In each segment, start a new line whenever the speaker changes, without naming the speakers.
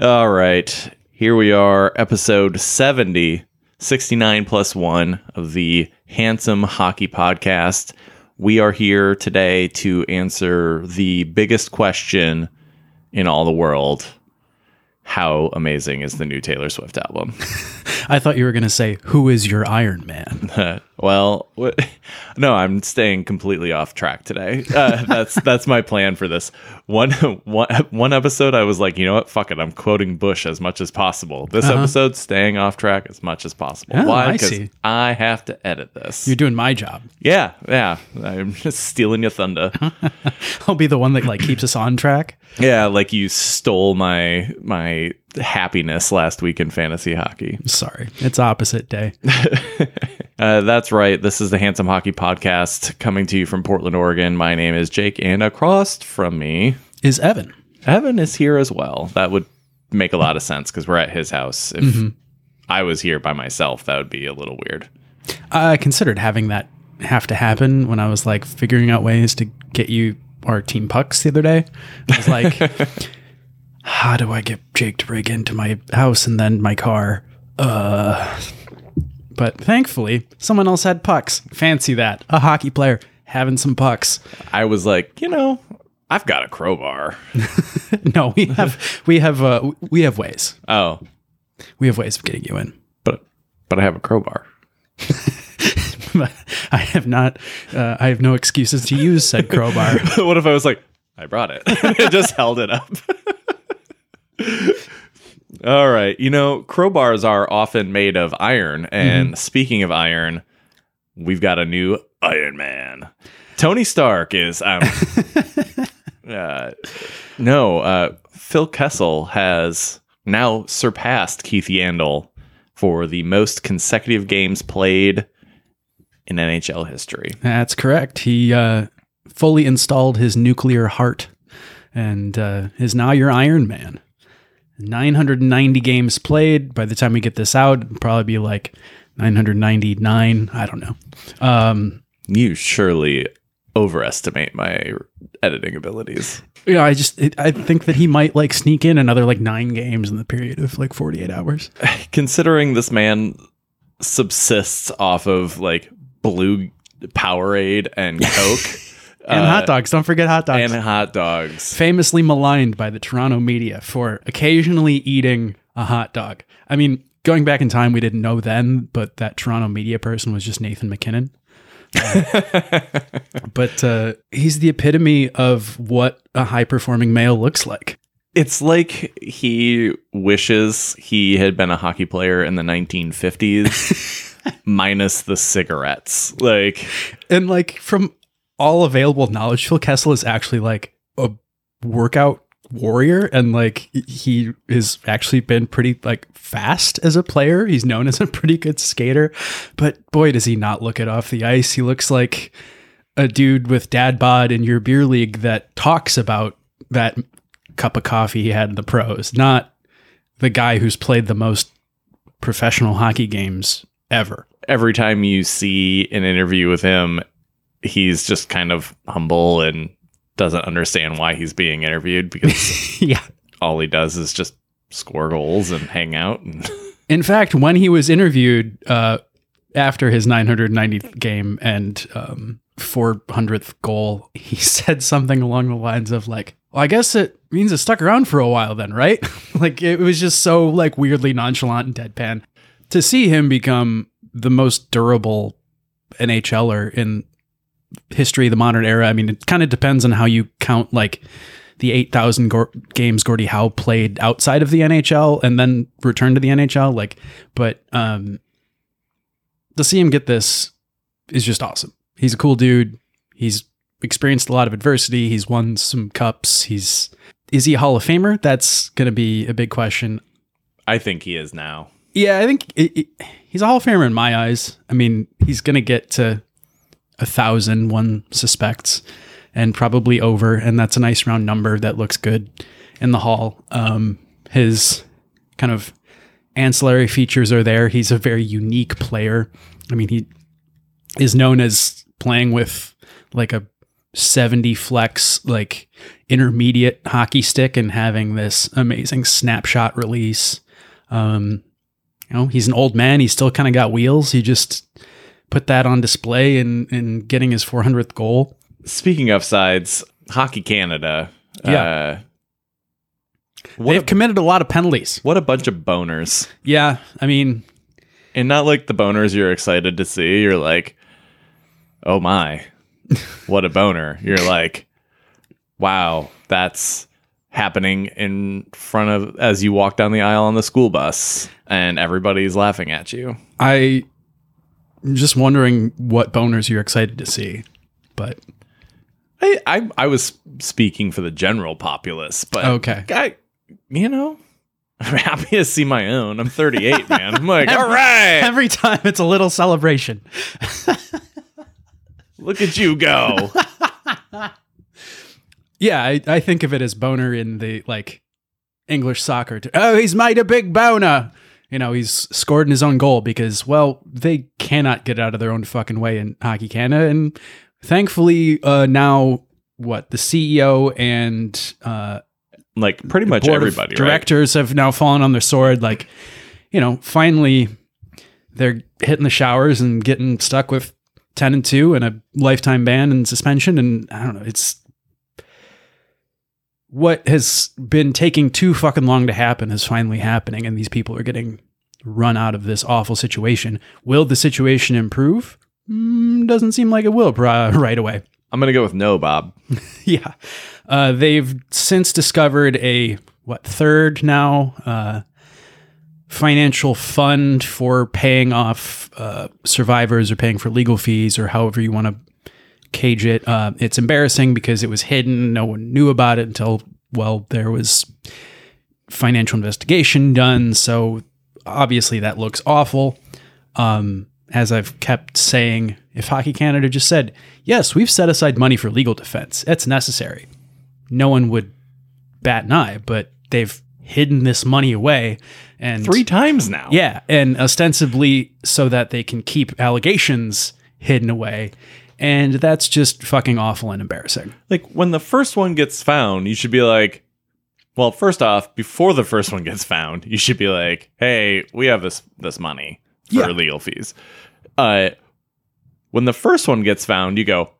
All right. Here we are, episode 70, 69 plus one of the Handsome Hockey Podcast. We are here today to answer the biggest question in all the world How amazing is the new Taylor Swift album?
I thought you were going to say, Who is your Iron Man?
well, no, I'm staying completely off track today. Uh, that's that's my plan for this one, one one episode. I was like, you know what, fuck it, I'm quoting Bush as much as possible. This episode, staying off track as much as possible.
Oh,
Why? Because
see.
I have to edit this.
You're doing my job.
yeah, yeah. I'm just stealing your thunder.
I'll be the one that like keeps us on track.
yeah, like you stole my my happiness last week in fantasy hockey.
Sorry, it's opposite day.
Uh, that's right. This is the Handsome Hockey Podcast coming to you from Portland, Oregon. My name is Jake, and across from me,
Is Evan?
Evan is here as well. That would make a lot of sense because we're at his house. If I was here by myself, that would be a little weird.
I considered having that have to happen when I was like figuring out ways to get you our team pucks the other day. I was like, how do I get Jake to break into my house and then my car? Uh, but thankfully, someone else had pucks. Fancy that. A hockey player having some pucks.
I was like, you know, I've got a crowbar.
No, we have we have uh, we have ways.
Oh,
We have ways of getting you in.
but but I have a crowbar.
I have not. Uh, I have no excuses to use said crowbar.
what if I was like, I brought it? Just held it up. All right. You know, crowbars are often made of iron. And speaking of iron, we've got a new Iron Man. Tony Stark is. Um, uh, no, uh, Phil Kessel has now surpassed Keith Yandle for the most consecutive games played in NHL history.
That's correct. He uh, fully installed his nuclear heart and uh, is now your Iron Man. 990 games played. By the time we get this out, probably be like 999. I don't know. Um,
You surely overestimate my editing abilities.
yeah, I just it, I think that he might like sneak in another like nine games in the period of like 48 hours.
Considering this man subsists off of like blue Powerade and Coke
And hot dogs. Don't forget hot dogs.
Uh, and hot dogs.
famously maligned by the Toronto media for occasionally eating a hot dog. I mean, going back in time, we didn't know then, but that Toronto media person was just Nathan MacKinnon. Uh, but uh, he's the epitome of what a high performing male looks like.
It's like he wishes he had been a hockey player in the 1950s minus the cigarettes. Like
And like from all available knowledge, Phil Kessel is actually like a workout warrior and like he has actually been pretty like fast as a player. He's known as a pretty good skater, but boy does he not look it off the ice. He looks like a dude with dad bod in your beer league that talks about that cup of coffee he had in the pros, not the guy who's played the most professional hockey games ever.
every time you see an interview with him, he's just kind of humble and doesn't understand why he's being interviewed because
yeah.
all he does is just score goals and hang out. And
In fact, when he was interviewed uh, after his 990th game and um, 400th goal, he said something along the lines of like, "Well, I guess it means it stuck around for a while, then, right?" like it was just so like weirdly nonchalant and deadpan. To see him become the most durable NHLer in history of the modern era. I mean, it kind of depends on how you count like the 8,000 go- games Gordie Howe played outside of the NHL and then returned to the NHL. Like, but um, to see him get this is just awesome. He's a cool dude. He's experienced a lot of adversity. He's won some cups. He's is he a Hall of Famer? That's going to be a big question.
I think he is now.
Yeah, I think it, it, he's a Hall of Famer in my eyes. I mean, he's going to get to a thousand, one suspects, and probably over. And that's a nice round number that looks good in the hall. Um, his kind of ancillary features are there. He's a very unique player. I mean, he is known as playing with like a 70 flex, like intermediate hockey stick and having this amazing snapshot release. Um, you know, he's an old man. He's still kind of got wheels. He just put that on display and in, in getting his 400th goal.
Speaking of sides, Hockey Canada.
Yeah.
Uh,
They've
a,
committed a lot of penalties.
what a bunch of boners.
Yeah, I mean,
And not like the boners you're excited to see. You're like, oh my, what a boner. You're like, wow, that's happening in front of as you walk down the aisle on the school bus and everybody's laughing at you.
I I'm just wondering what boners you're excited to see. But
I, I I was speaking for the general populace, but
Okay.
I, you know, I'm happy to see my own. I'm 38, man. I'm like, all right,
every time it's a little celebration.
look at you go.
Yeah, I, I think of it as boner in the like English soccer. T- oh, he's made a big boner. You know, he's scored in his own goal because, well, they cannot get out of their own fucking way in Hockey Canada. And thankfully, uh, now what the CEO and uh,
like pretty much everybody, right?
directors have now fallen on their sword. Like, you know, finally they're hitting the showers and getting stuck with 10 and 2 and a lifetime ban and suspension. And I don't know, it's what has been taking too fucking long to happen is finally happening. And these people are getting run out of this awful situation. Will the situation improve? Mm, doesn't seem like it will uh, right away.
I'm gonna go with no, Bob.
Yeah. Uh, they've since discovered a, what, third now uh, financial fund for paying off uh, survivors or paying for legal fees or however you want to cage it. Uh, it's embarrassing because it was hidden. No one knew about it until, well, there was financial investigation done. So obviously that looks awful. Um, as I've kept saying, if Hockey Canada just said, yes, we've set aside money for legal defense, it's necessary, no one would bat an eye, but they've hidden this money away. And
Three times now.
yeah, and ostensibly so that they can keep allegations hidden away. And that's just fucking awful and embarrassing.
Like when the first one gets found, you should be like, well, first off, before the first one gets found, you should be like, hey, we have this this money for
Yeah.
legal fees. Uh, when the first one gets found, you go,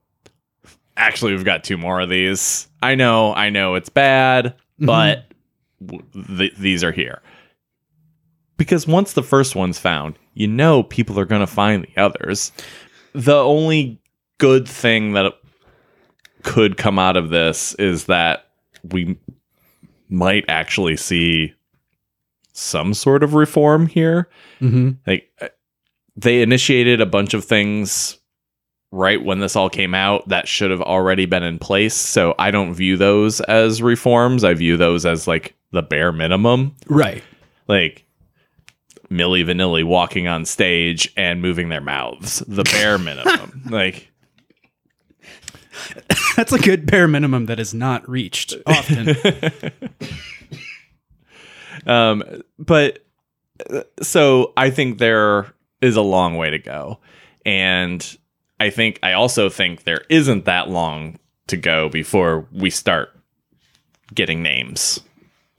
actually, we've got two more of these. I know, I know, it's bad, but th- these are here. Because once the first one's found, you know people are going to find the others. The only good thing that could come out of this is that we might actually see some sort of reform here.
Mm-hmm.
Like uh, they initiated a bunch of things right when this all came out that should have already been in place. So I don't view those as reforms. I view those as like the bare minimum.
Right.
Like Milli Vanilli walking on stage and moving their mouths. The bare minimum. like
That's a good bare minimum that is not reached often.
um but uh, so i think there is a long way to go and i think i also think there isn't that long to go before we start getting names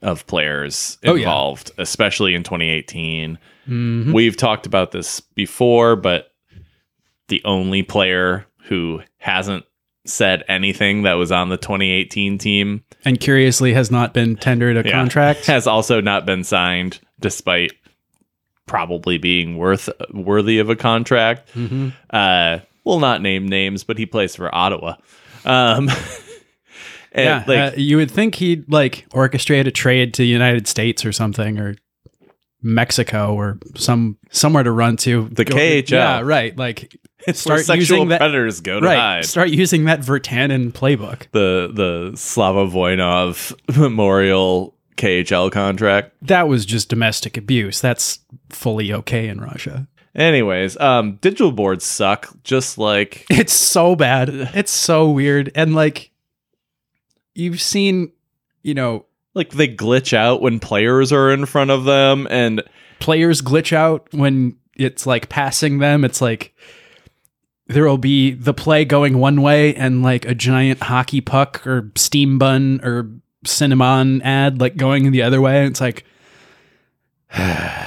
of players
Oh, yeah.
involved especially in 2018
Mhm.
we've talked about this before but the only player who hasn't said anything that was on the 2018 team
And curiously has not been tendered a
Yeah.
contract.
has also not been signed despite probably being worth worthy of a contract
Mhm.
uh we'll not name names but he plays for ottawa um and
yeah,
like
uh, you would think he'd like orchestrate a trade to the United States or something, or Mexico, or some somewhere to run to.
The
Go-
KHL.
Yeah, right. Like
it's
start
sexual
using that.
predators go to
Right.
hide
Start using that Virtanen playbook.
the the slava voynov memorial khl contract
That was just domestic abuse. That's fully okay in Russia.
Anyways, um, digital boards suck. Just like
It's so bad. It's so weird. And like you've seen, you know,
like they glitch out when players are in front of them, and
players glitch out when it's like passing them. It's like there will be the play going one way and like a giant hockey puck or steam bun or cinnamon ad like going the other way. And It's like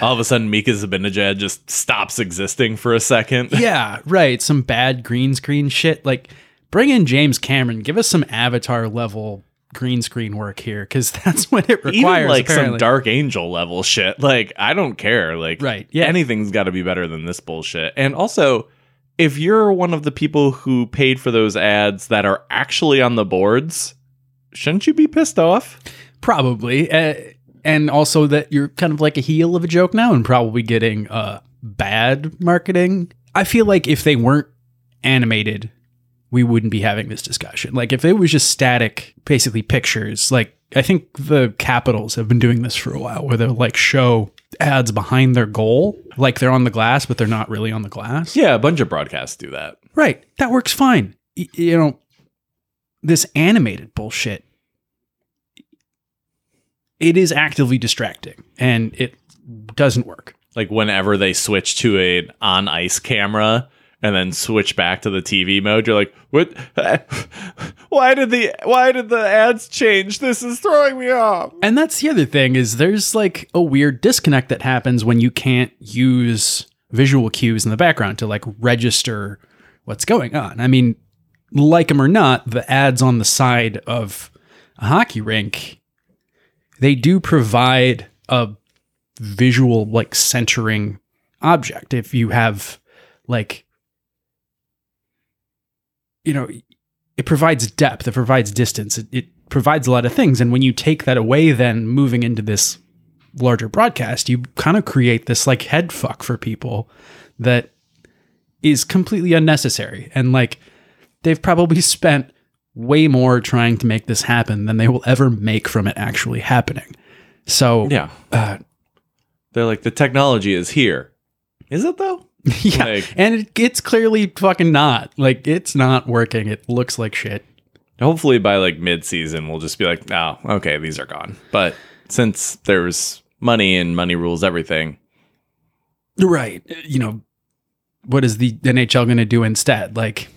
all of a sudden Mika Zibanejad just stops existing for a second.
yeah, right. Some bad green screen shit. Like bring in James Cameron. Give us some Avatar level green screen work here because that's what it requires.
Even like
apparently.
some Dark Angel level shit. Like I don't care. Like
Right, yeah.
anything's got to be better than this bullshit. And also, if you're one of the people who paid for those ads that are actually on the boards, shouldn't you be pissed off?
Probably. Uh, and also that you're kind of like a heel of a joke now and probably getting uh, bad marketing. I feel like if they weren't animated, we wouldn't be having this discussion. Like if it was just static, basically pictures, like I think the Capitals have been doing this for a while where they'll like show ads behind their goal, like they're on the glass, but they're not really on the glass.
Yeah, a bunch of broadcasts do that.
Right. That works fine. Y- you know, this animated bullshit, it is actively distracting and it doesn't work.
Like whenever they switch to an on ice camera and then switch back to the TV mode, you're like, "What? Why did the why did the ads change? This is throwing me off."
And that's the other thing is there's like a weird disconnect that happens when you can't use visual cues in the background to like register what's going on. I mean, like them or not, the ads on the side of a hockey rink, they do provide a visual like centering object. If you have like you know, it provides depth, it provides distance, it, it provides a lot of things. And when you take that away, then moving into this larger broadcast, you kind of create this like head fuck for people that is completely unnecessary. And like they've probably spent way more trying to make this happen than they will ever make from it actually happening. So
Yeah,
uh,
they're like the technology is here. Is it though?
yeah,
Like-
and it, it's clearly fucking not. Like it's not working. It looks like shit.
Hopefully by like mid season, we'll just be like, "Oh, okay, these are gone." But since there's money and money rules everything,
Right. You know, what is the NHL going to do instead? Like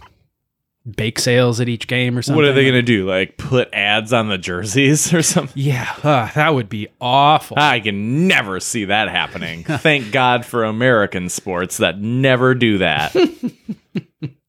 bake sales at each game or something?
what are they going to do? Like put ads on the jerseys or something?
Yeah, uh, that would be awful.
I can never see that happening. Thank God for American sports that never do that.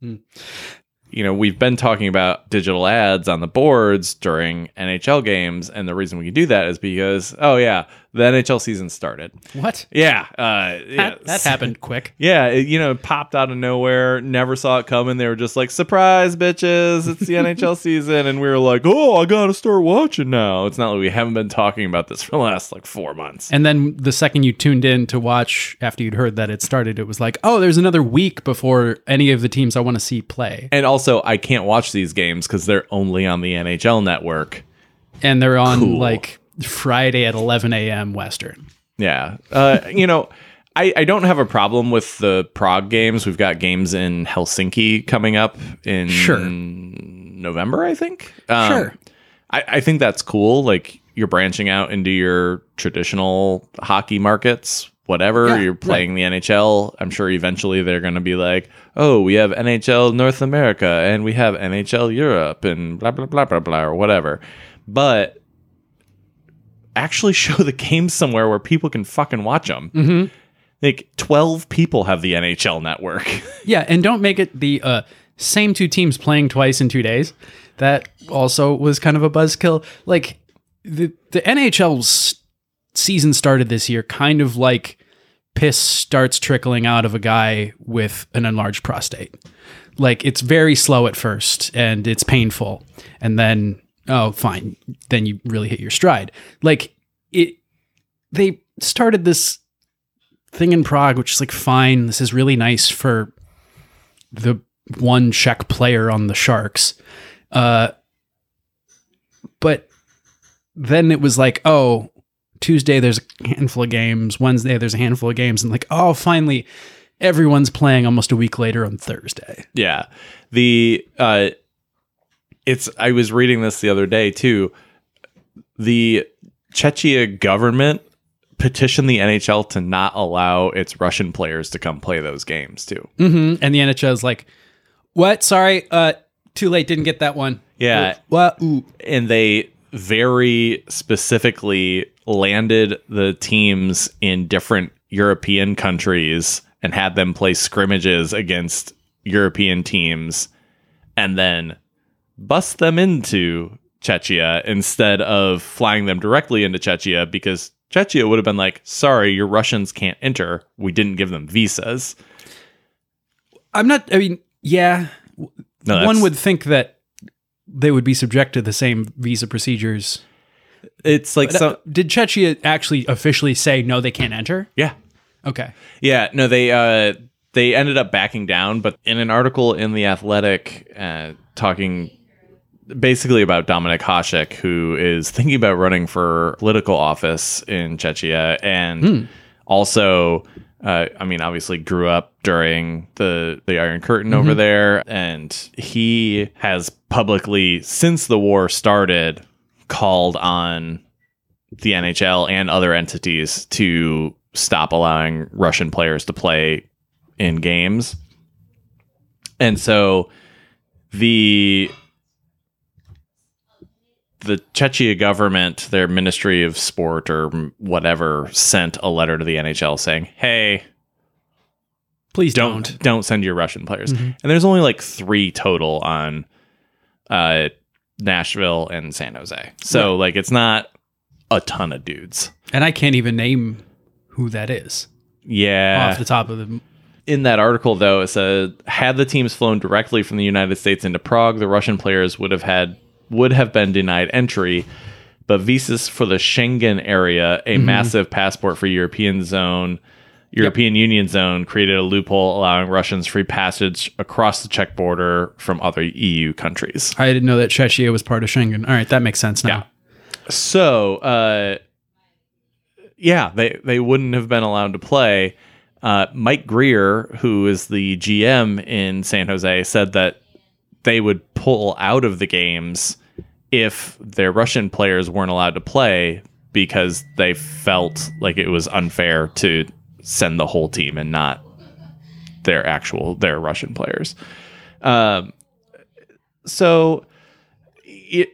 you know, we've been talking about digital ads on the boards during NHL games, and the reason we can do that is because, oh yeah, the NHL season started.
what?
Yeah, uh, yeah.
That, that happened quick.
Yeah, it, you know, it popped out of nowhere. Never saw it coming. They were just like, "Surprise, bitches! It's the NHL season," and we were like, "Oh, I gotta start watching now." It's not like we haven't been talking about this for the last like four months.
And then the second you tuned in to watch after you'd heard that it started, it was like, oh, there's another week before any of the teams I want to see play.
And also, I can't watch these games because they're only on the NHL network.
And they're on
Cool.
like Friday at 11 a.m. Western.
Yeah. Uh, you know, I, I don't have a problem with the Prague games. We've got games in Helsinki coming up in
Sure.
November, I think. Um,
Sure.
I, I think that's cool. Like you're branching out into your traditional hockey markets, whatever.
Yeah,
you're playing the NHL. I'm sure eventually they're going to be like, oh, we have NHL North America and we have NHL Europe and blah, blah, blah, blah, blah, or whatever. But actually show the games somewhere where people can fucking watch them.
Mm-hmm.
Like 12 people have the NHL network.
Yeah, and don't make it the uh, same two teams playing twice in two days. That also was kind of a buzzkill. Like the the NHL's season started this year, kind of like piss starts trickling out of a guy with an enlarged prostate. Like it's very slow at first and it's painful, and then oh fine, then you really hit your stride. Like it, they started this thing in Prague, which is like fine. This is really nice for the one Czech player on the Sharks. Uh, but then it was like, oh, Tuesday there's a handful of games, Wednesday there's a handful of games, and like, oh, finally, everyone's playing almost a week later on Thursday.
Yeah. The uh it's I was reading this the other day too. The Czechia government petitioned the NHL to not allow its Russian players to come play those games too.
hmm And the NHL is like, "What? Sorry, uh, too late. Didn't get that one."
Yeah.
What? Ooh.
And they very specifically landed the teams in different European countries and had them play scrimmages against European teams and then bust them into Czechia instead of flying them directly into Czechia because Czechia would have been like, sorry, your Russians can't enter. We didn't give them visas.
I'm not. I mean, yeah.
No,
one would think that they would be subject to the same visa procedures.
It's like
But, uh, did Czechia actually officially say no? They can't enter.
yeah.
Okay.
Yeah, no, they uh, they ended up backing down, but in an article in the Athletic, uh, talking basically about Dominik Hasek, who is thinking about running for political office in Czechia, and also, uh, I mean, obviously grew up during the the Iron Curtain over there, and he has publicly, since the war started, called on the NHL and other entities to stop allowing Russian players to play in games. And so the the Czechia government, their Ministry of Sport or whatever, sent a letter to the NHL saying, "Hey,
Please
don't
don't.
don't, send your Russian players." And there's only like three total on uh, Nashville and San Jose, so like it's not a ton of dudes.
And I can't even name who that is
Yeah,
off the top of the.
in that article, though, it said had the teams flown directly from the United States into Prague, the Russian players would have had would have been denied entry. But visas for the Schengen area, a massive passport for European zone, European Union zone, created a loophole allowing Russians free passage across the Czech border from other EU countries.
I didn't know that Czechia was part of Schengen. All right, that makes sense now.
So, uh, yeah, they they wouldn't have been allowed to play. Uh, Mike Grier, who is the GM in San Jose, said that they would pull out of the games if their Russian players weren't allowed to play because they felt like it was unfair to send the whole team and not their actual their Russian players. Um, so it,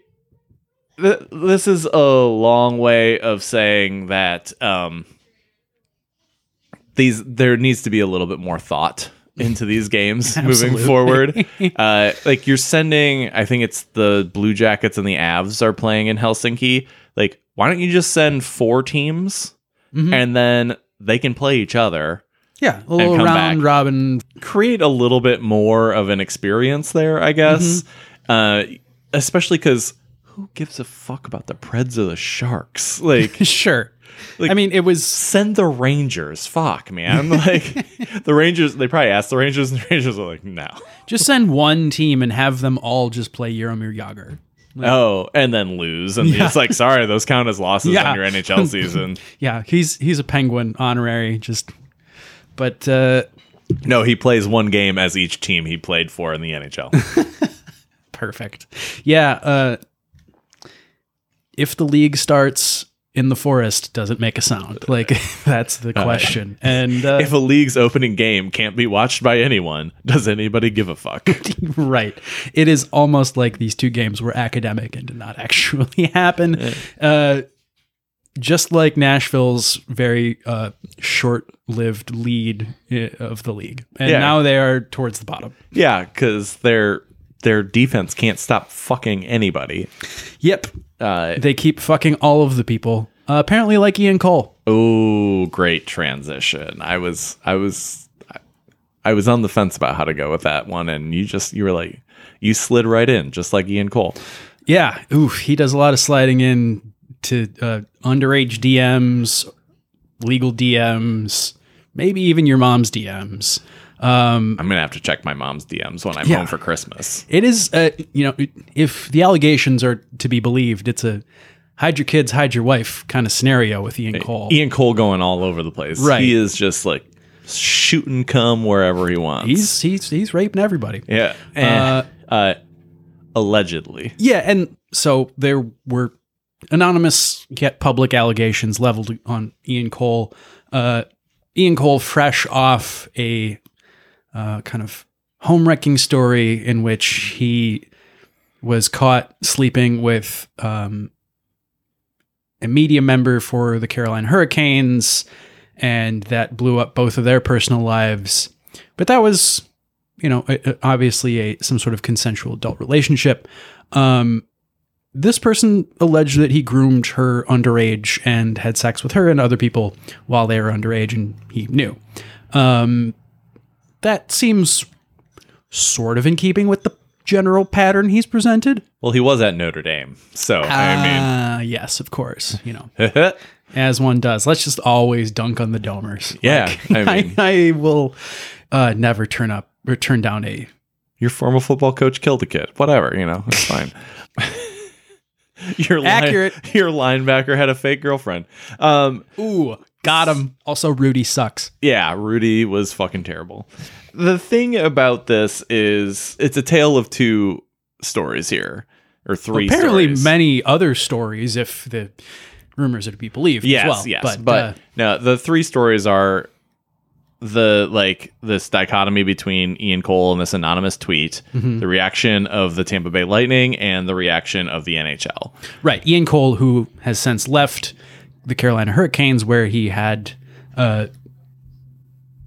th- this is a long way of saying that um, these there needs to be a little bit more thought into these games moving forward. Uh, like you're sending, I think it's the Blue Jackets and the Avs are playing in Helsinki. Like, why don't you just send four teams
Mhm.
and then they can play each other?
Yeah, a little round
back.
robin.
create a little bit more of an experience there, I guess. Uh, especially because who gives a fuck about the Preds or the Sharks? Like,
sure.
Like-
I mean, it was
send the Rangers. Fuck, man. Like, the Rangers, they probably asked the Rangers, and the Rangers are like, no.
just send one team and have them all just play Jaromir Jagr.
Oh, and then lose. And it's like, sorry, those count as losses
Yeah.
on your NHL season.
Yeah, he's he's a Penguin honorary. Just, but uh,
no, he plays one game as each team he played for in the NHL.
perfect. Yeah. Uh, if the league starts in the forest, doesn't make a sound? Like that's the question. And uh,
if a league's opening game can't be watched by anyone, does anybody give a fuck?
right. It is almost like these two games were academic and did not actually happen. Uh, just like Nashville's very uh, short-lived lead uh, of the league, and
Yeah.
now they are towards the bottom.
yeah, because their their defense can't stop fucking anybody.
Yep,
Uh,
they keep fucking all of the people. Uh, apparently, like Ian Cole.
oh, great transition. I was I was I, I was on the fence about how to go with that one, and you just you were like you slid right in, just like Ian Cole.
Yeah, oof, he does a lot of sliding in to uh, underage DMs, legal DMs, maybe even your mom's DMs. Um,
I'm gonna have to check my mom's DMs when I'm
Yeah.
home for Christmas.
It is, uh, you know, if the allegations are to be believed, it's a hide your kids, hide your wife kind of scenario with Ian Cole.
Ian Cole going all over the place.
Right.
He is just like shooting cum wherever he wants.
He's he's he's raping everybody.
yeah, and, uh, allegedly.
Yeah, and so there were anonymous yet public allegations leveled on Ian Cole. Uh, Ian Cole, fresh off a uh, kind of home wrecking story in which he was caught sleeping with um, a media member for the Carolina Hurricanes, and that blew up both of their personal lives. But that was, you know, obviously a some sort of consensual adult relationship. Um, this person alleged that he groomed her underage and had sex with her and other people while they were underage, and he knew. Um, that seems sort of in keeping with the general pattern he's presented.
Well, he was at Notre Dame, so
I mean, yes, of course. You know, as one does. Let's just always dunk on the Domers.
Yeah,
Like,
I mean-
I, will uh, never turn up or turn down a.
your former football coach killed a kid. Whatever, you know, it's fine. your line-
Accurate.
your linebacker had a fake girlfriend. Um,
Ooh, got him. Also, Rudy sucks.
yeah, Rudy was fucking terrible. The thing about this is it's a tale of two stories here, or three.
Apparently,
stories.
many other stories, if the rumors are to be believed.
Yes,
as well.
yes,
but,
but,
uh,
no, the three stories are the like this dichotomy between Ian Cole and this anonymous tweet,
Mm-hmm.
the reaction of the Tampa Bay Lightning, and the reaction of the NHL.
right, Ian Cole, who has since left the Carolina Hurricanes, where he had uh,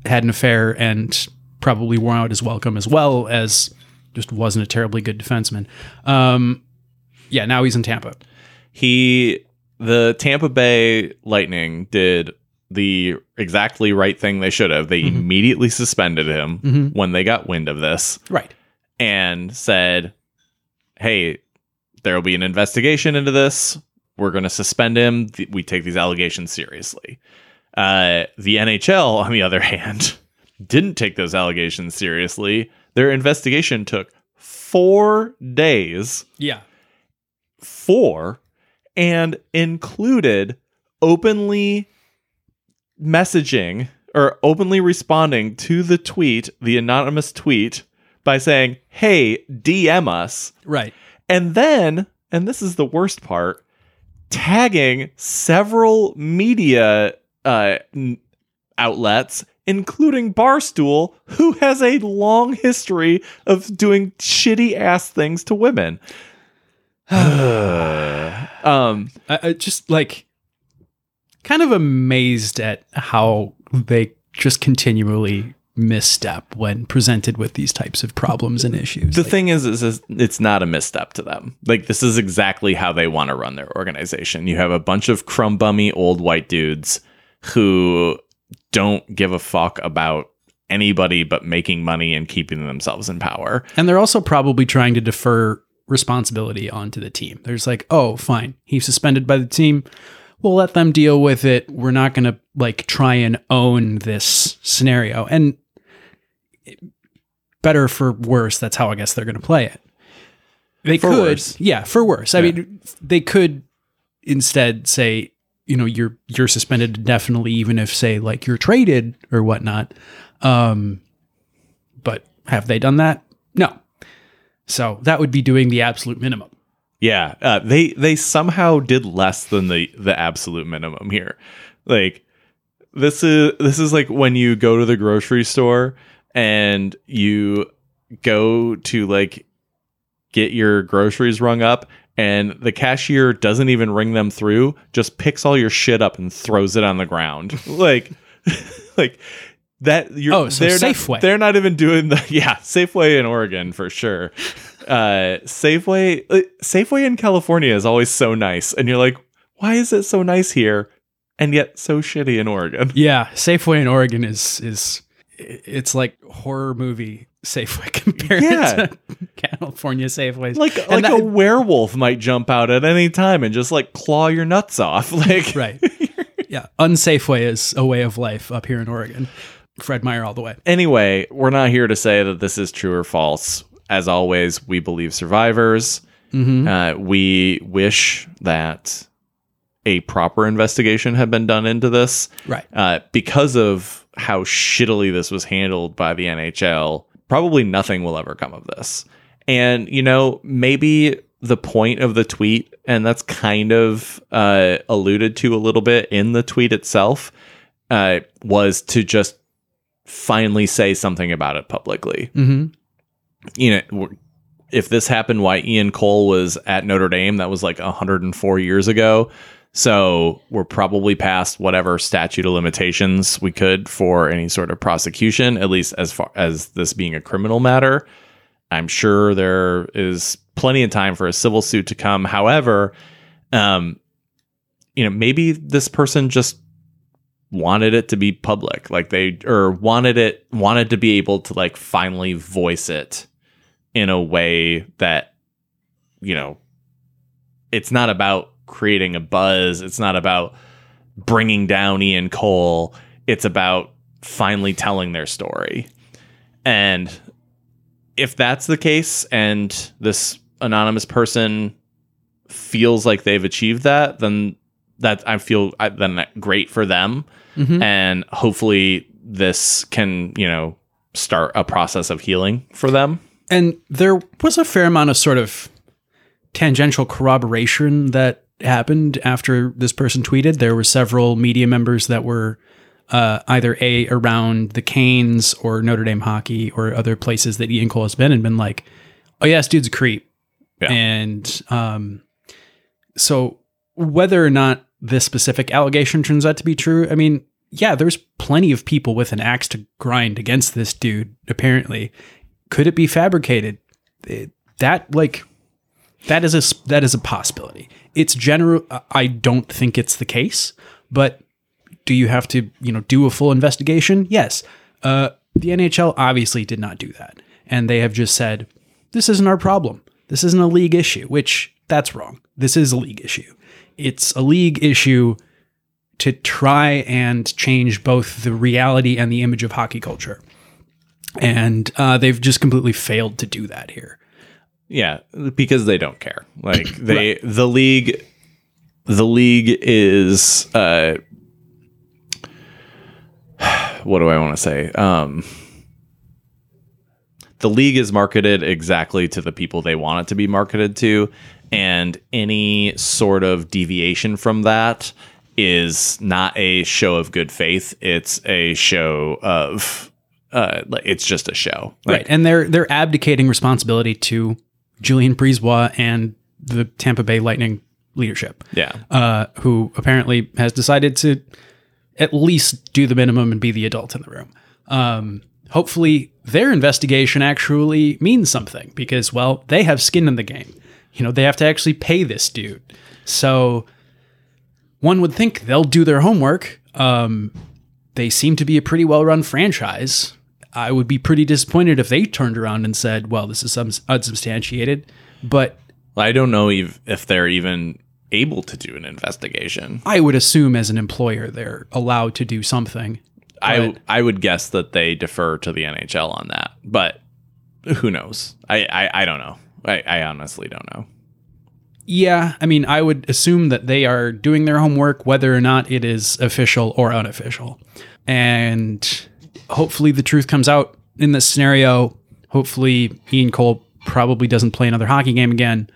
had an affair and probably wore out his welcome, as well as just wasn't a terribly good defenseman. Um, yeah, now he's in Tampa.
He, the Tampa Bay Lightning, did the exactly right thing they should have. They
Mm-hmm.
immediately suspended him when they got wind of this
Right.
and said, "Hey, there will be an investigation into this. We're going to suspend him. We take these allegations seriously." Uh, the NHL, on the other hand, didn't take those allegations seriously. Their investigation took four days,
Yeah.
four, and included openly messaging or openly responding to the tweet, the anonymous tweet, by saying, Hey, DM us.
Right.
And then, and this is the worst part, tagging several media uh, outlets, including Barstool, who has a long history of doing shitty ass things to women. um,
I, I just like kind of amazed at how they just continually misstep when presented with these types of problems and issues.
the
Like,
thing is, is, is it's not a misstep to them. Like this is exactly how they want to run their organization. You have a bunch of crumb bummy old white dudes who don't give a fuck about anybody but making money and keeping themselves in power.
and they're also probably trying to defer responsibility onto the team. There's like, oh, fine, he's suspended by the team. We'll let them deal with it. We're not going to like try and own this scenario. And better for worse, that's how I guess they're going to play it. They
For
could,
worse.
yeah, for worse. I mean, they could instead say, you know, you're you're suspended indefinitely, even if say like you're traded or whatnot. Um, but have they done that? No. So that would be doing the absolute minimum.
Yeah, uh, they they somehow did less than the the absolute minimum here. Like this is this is like when you go to the grocery store and you go to like get your groceries rung up and the cashier doesn't even ring them through, just picks all your shit up and throws it on the ground. like like that you're
Oh, so
they're
Safeway.
Not, they're not even doing the yeah, Safeway in Oregon for sure. Uh Safeway uh, Safeway in California is always so nice and you're like, why is it so nice here and yet so shitty in Oregon?
Yeah, Safeway in Oregon is is it's like horror movie Safeway compared
Yeah.
to California Safeways.
Like
And
like a werewolf might jump out at any time and just like claw your nuts off. Like
right. yeah, unsafeway is a way of life up here in Oregon. Fred Meyer all the way.
anyway, we're not here to say that this is true or false. As always, we believe survivors.
Mm-hmm.
Uh, we wish that a proper investigation had been done into this
Right.
uh, because of how shittily this was handled by the NHL, probably nothing will ever come of this. And, you know, maybe the point of the tweet, and that's kind of uh, alluded to a little bit in the tweet itself, uh, was to just finally say something about it publicly.
Mm-hmm.
You know, if this happened while Ian Cole was at Notre Dame, that was like 104 years ago. So we're probably past whatever statute of limitations we could for any sort of prosecution, at least as far as this being a criminal matter. I'm sure there is plenty of time for a civil suit to come. However, um, you know, maybe this person just wanted it to be public, like they or wanted it wanted to be able to like finally voice it in a way that you know it's not about creating a buzz. It's not about bringing down Ian Cole. It's about finally telling their story. And if that's the case and this anonymous person feels like they've achieved that, then that I feel I- then great for them.
Mhm.
And hopefully this can, you know, start a process of healing for them.
And there was a fair amount of sort of tangential corroboration that happened after this person tweeted. There were several media members that were uh, either A, around the Canes or Notre Dame hockey or other places that Ian Cole has been and been like, oh, yeah, this dude's a creep.
Yeah.
And um, so whether or not this specific allegation turns out to be true, I mean, yeah, there's plenty of people with an axe to grind against this dude, apparently. Could it be fabricated? It- that, like, that is a that is a possibility. It's general. I don't think it's the case, but do you have to you know do a full investigation? Yes. Uh, the NHL obviously did not do that, and they have just said this isn't our problem. This isn't a league issue, which that's wrong. This is a league issue. It's a league issue to try and change both the reality and the image of hockey culture. And uh, they've just completely failed to do that here.
Yeah, because they don't care. Like they the league the league is uh what do I want to say? Um the league is marketed exactly to the people they want it to be marketed to and any sort of deviation from that is not a show of good faith. It's a show of uh it's just a show. Like,
right. And they're they're abdicating responsibility to Julien BriseBois and the Tampa Bay Lightning leadership,
Yeah.
uh, who apparently has decided to at least do the minimum and be the adult in the room. Um, hopefully, their investigation actually means something because, well, they have skin in the game. You know, they have to actually pay this dude. So one would think they'll do their homework. Um, they seem to be a pretty well run franchise. I would be pretty disappointed if they turned around and said, well, this is some unsubstantiated. But
I don't know if, if they're even able to do an investigation.
I would assume as an employer, they're allowed to do something.
I I would guess that they defer to the NHL on that, but who knows? I I, I don't know. I, I honestly don't know.
Yeah, I mean, I would assume that they are doing their homework, whether or not it is official or unofficial. And hopefully the truth comes out in this scenario. Hopefully Ian Cole probably doesn't play another hockey game again.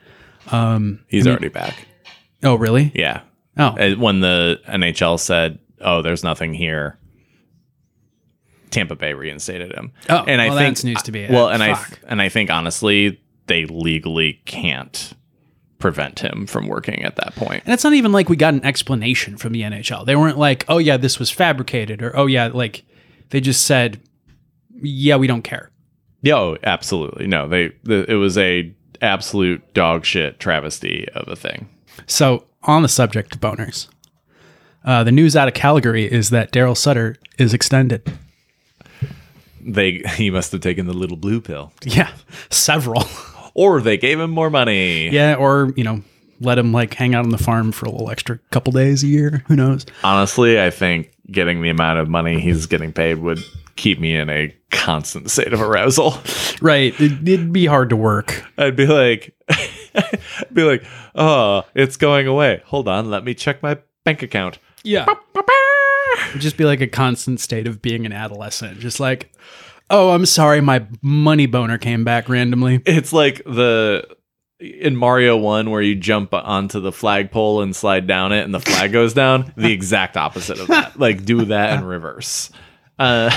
He's already back.
Oh, really?
Yeah.
Oh,
Uh, When the NHL said, "Oh, there's nothing here," Tampa Bay reinstated him.
Oh,
and I
well,
think
that's news to me.
Well,
Uh,
and I and I think honestly, they legally can't prevent him from working at that point.
And it's not even like we got an explanation from the NHL. They weren't like, oh, yeah, this was fabricated, or oh, yeah, like they just said, yeah, we don't care.
Yeah, oh, absolutely. No, they the, it was a absolute dog shit travesty of a thing.
So, on the subject of boners, uh, the news out of Calgary is that Daryl Sutter is extended.
They he must have taken the little blue pill,
Yeah, several.
or they gave him more money.
yeah, or, you know, let him like hang out on the farm for a little extra couple days a year. Who knows?
Honestly, I think getting the amount of money he's getting paid would keep me in a constant state of arousal.
Right. It, it'd be hard to work.
I'd be like, I'd be like, oh, it's going away. Hold on, let me check my bank account.
Yeah. It'd just be like a constant state of being an adolescent. Just like, oh, I'm sorry, my money boner came back randomly.
It's like the in Mario 1 where you jump onto the flagpole and slide down it and the flag goes down. The exact opposite of that. Like do that in reverse. Uh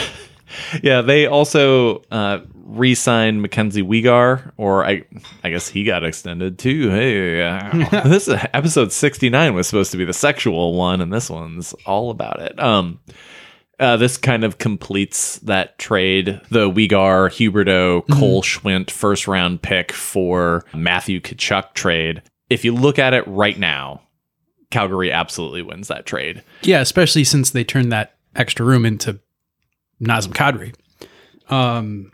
yeah, they also uh, re-signed Mackenzie Weegar, or I, I guess he got extended too. Hey, uh, this is, episode sixty-nine was supposed to be the sexual one, and this one's all about it. Um, uh, this kind of completes that trade. The Weegar, Huberdeau, Cole Schwindt first round pick for Matthew Tkachuk trade. If you look at it right now, Calgary absolutely wins that trade.
Yeah, especially since they turned that extra room into Nazem Kadri. Um,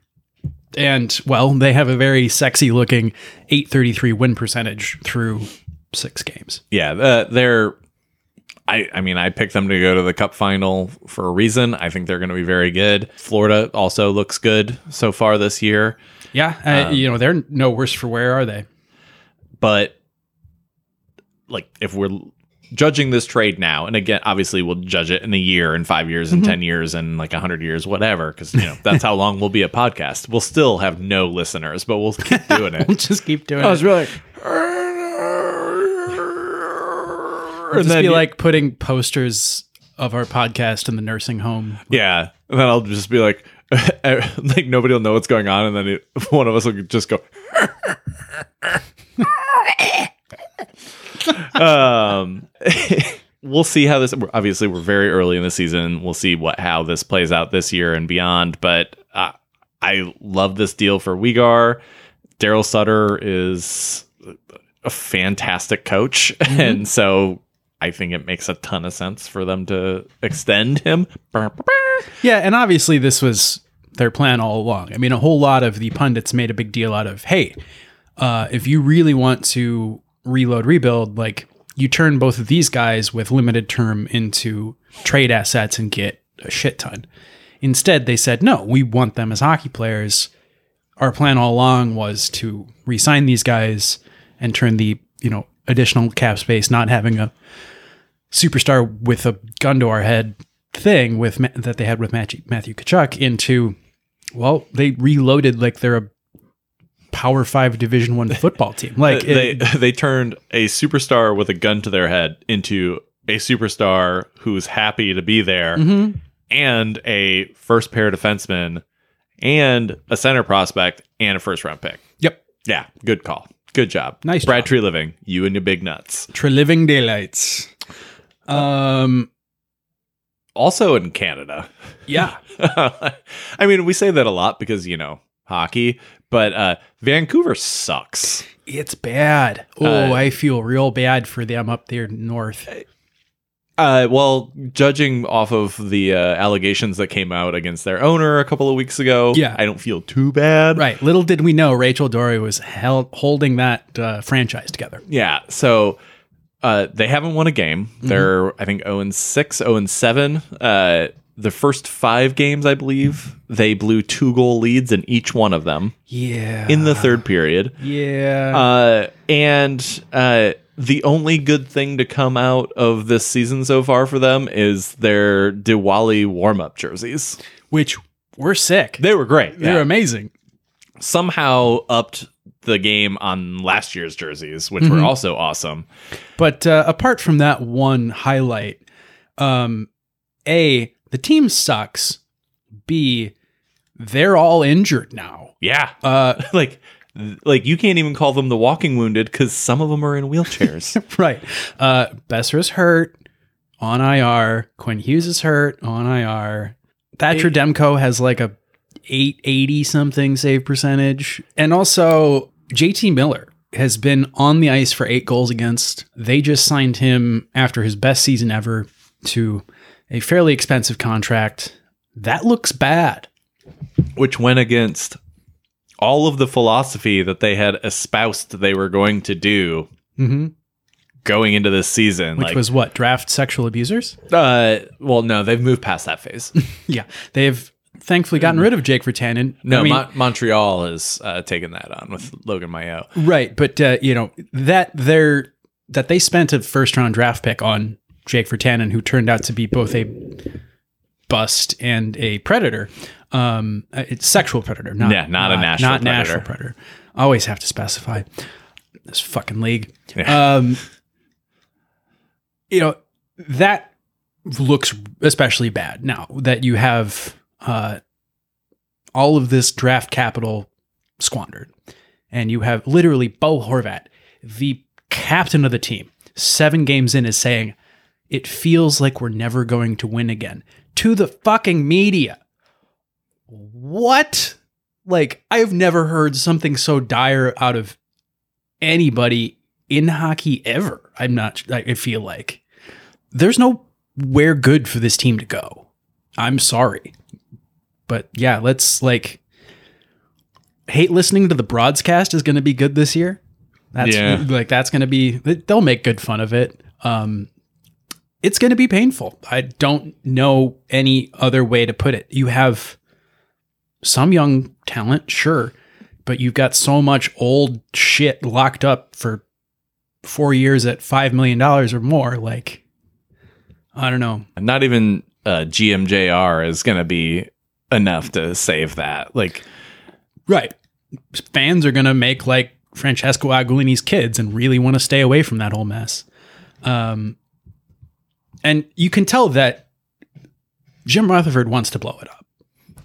and well, they have a very sexy looking 833 win percentage through six games.
Yeah, uh, they're. I, I mean, I picked them to go to the Cup final for a reason. I think they're going to be very good. Florida also looks good so far this year,
Yeah, uh, you know they're no worse for wear, are they?
but like if we're judging this trade now, and again, obviously we'll judge it in a year, in five years, in ten years, and like a hundred years, whatever, because you know that's how long we'll be a podcast. We'll still have no listeners, but we'll keep doing it.
We'll just keep doing
I
it.
I was really.
It'll just be like putting posters of our podcast in the nursing home.
Yeah, and then I'll just be like, like nobody will know what's going on, and then it, one of us will just go. um, we'll see how this. Obviously, we're very early in the season. We'll see what how this plays out this year and beyond. But uh, I love this deal for Weegar. Daryl Sutter is a fantastic coach, and so I think it makes a ton of sense for them to extend him.
Yeah, and obviously this was their plan all along. I mean, a whole lot of the pundits made a big deal out of, hey, uh, if you really want to reload, rebuild, like you turn both of these guys with limited term into trade assets and get a shit ton. Instead, they said, no, we want them as hockey players. Our plan all along was to re-sign these guys and turn the you know additional cap space, not having a superstar with a gun to our head thing with that they had with Matthew, Matthew Tkachuk into well, they reloaded like they're a Power Five Division One football team. Like
they
it-
they turned a superstar with a gun to their head into a superstar who's happy to be there
Mhm.
and a first pair defenseman and a center prospect and a first round pick.
Yep.
Yeah, good call. Good job.
Nice
Brad
job.
Treliving, you and your big nuts.
Treliving Daylights. Um.
Also in Canada.
Yeah.
I mean, we say that a lot because, you know, hockey, but uh Vancouver sucks.
It's bad. Oh,
Uh,
I feel real bad for them up there north.
Uh, well, judging off of the uh, allegations that came out against their owner a couple of weeks ago,
Yeah.
I don't feel too bad.
Right. Little did we know Rachel Doerrie was held, holding that uh, franchise together.
Yeah. So uh, they haven't won a game. They're, I think, 0 and 6, 0 and 7. Uh, the first five games, I believe, they blew two goal leads in each one of them
Yeah.
in the third period.
yeah.
Uh, and uh, the only good thing to come out of this season so far for them is their Diwali warm up jerseys.
Which were sick.
They were great.
They're
Yeah.
amazing.
Somehow upped the game on last year's jerseys, which were also awesome.
But uh, apart from that one highlight, um, A, the team sucks. B, they're all injured now.
Yeah.
Uh,
like, like you can't even call them the walking wounded because some of them are in wheelchairs.
right. Uh, Boeser's hurt on IR. Quinn Hughes is hurt on IR. Thatcher Demko has like a 880 something save percentage. And also, JT Miller has been on the ice for eight goals against. They just signed him after his best season ever to a fairly expensive contract. That looks bad.
which went against all of the philosophy that they had espoused they were going to do
Mm-hmm.
going into this season.
Which
like,
was what? Draft sexual abusers?
uh, well, no, they've moved past that phase.
Yeah. They've thankfully gotten rid of Jake Virtanen.
No,
I mean,
Mon- Montreal has uh, taken that on with Logan Mailloux.
Right, but uh, you know that they're that they spent a first round draft pick on Jake Virtanen, who turned out to be both a bust and a predator. Um, it's sexual predator, not
Yeah, not a national
not national
predator.
predator. Always have to specify this fucking league.
Yeah.
Um, you know that looks especially bad now that you have uh, all of this draft capital squandered, and you have literally Bo Horvat, the captain of the team, seven games in, is saying it feels like we're never going to win again to the fucking media. What? Like, I've never heard something so dire out of anybody in hockey ever. I'm not, I feel like there's nowhere good for this team to go. I'm sorry. But yeah, let's like, hate listening to the broadcast is going to be good this year. That's
Yeah.
like, that's going to be, they'll make good fun of it. Um, it's going to be painful. I don't know any other way to put it. You have some young talent, sure, but you've got so much old shit locked up for four years at $5 million or more. Like, I don't know.
Not even uh, GMJR is going to be enough to save that. Like,
Right. Fans are going to make like Francesco Aquilini's kids and really want to stay away from that whole mess. Um, and you can tell that Jim Rutherford wants to blow it up.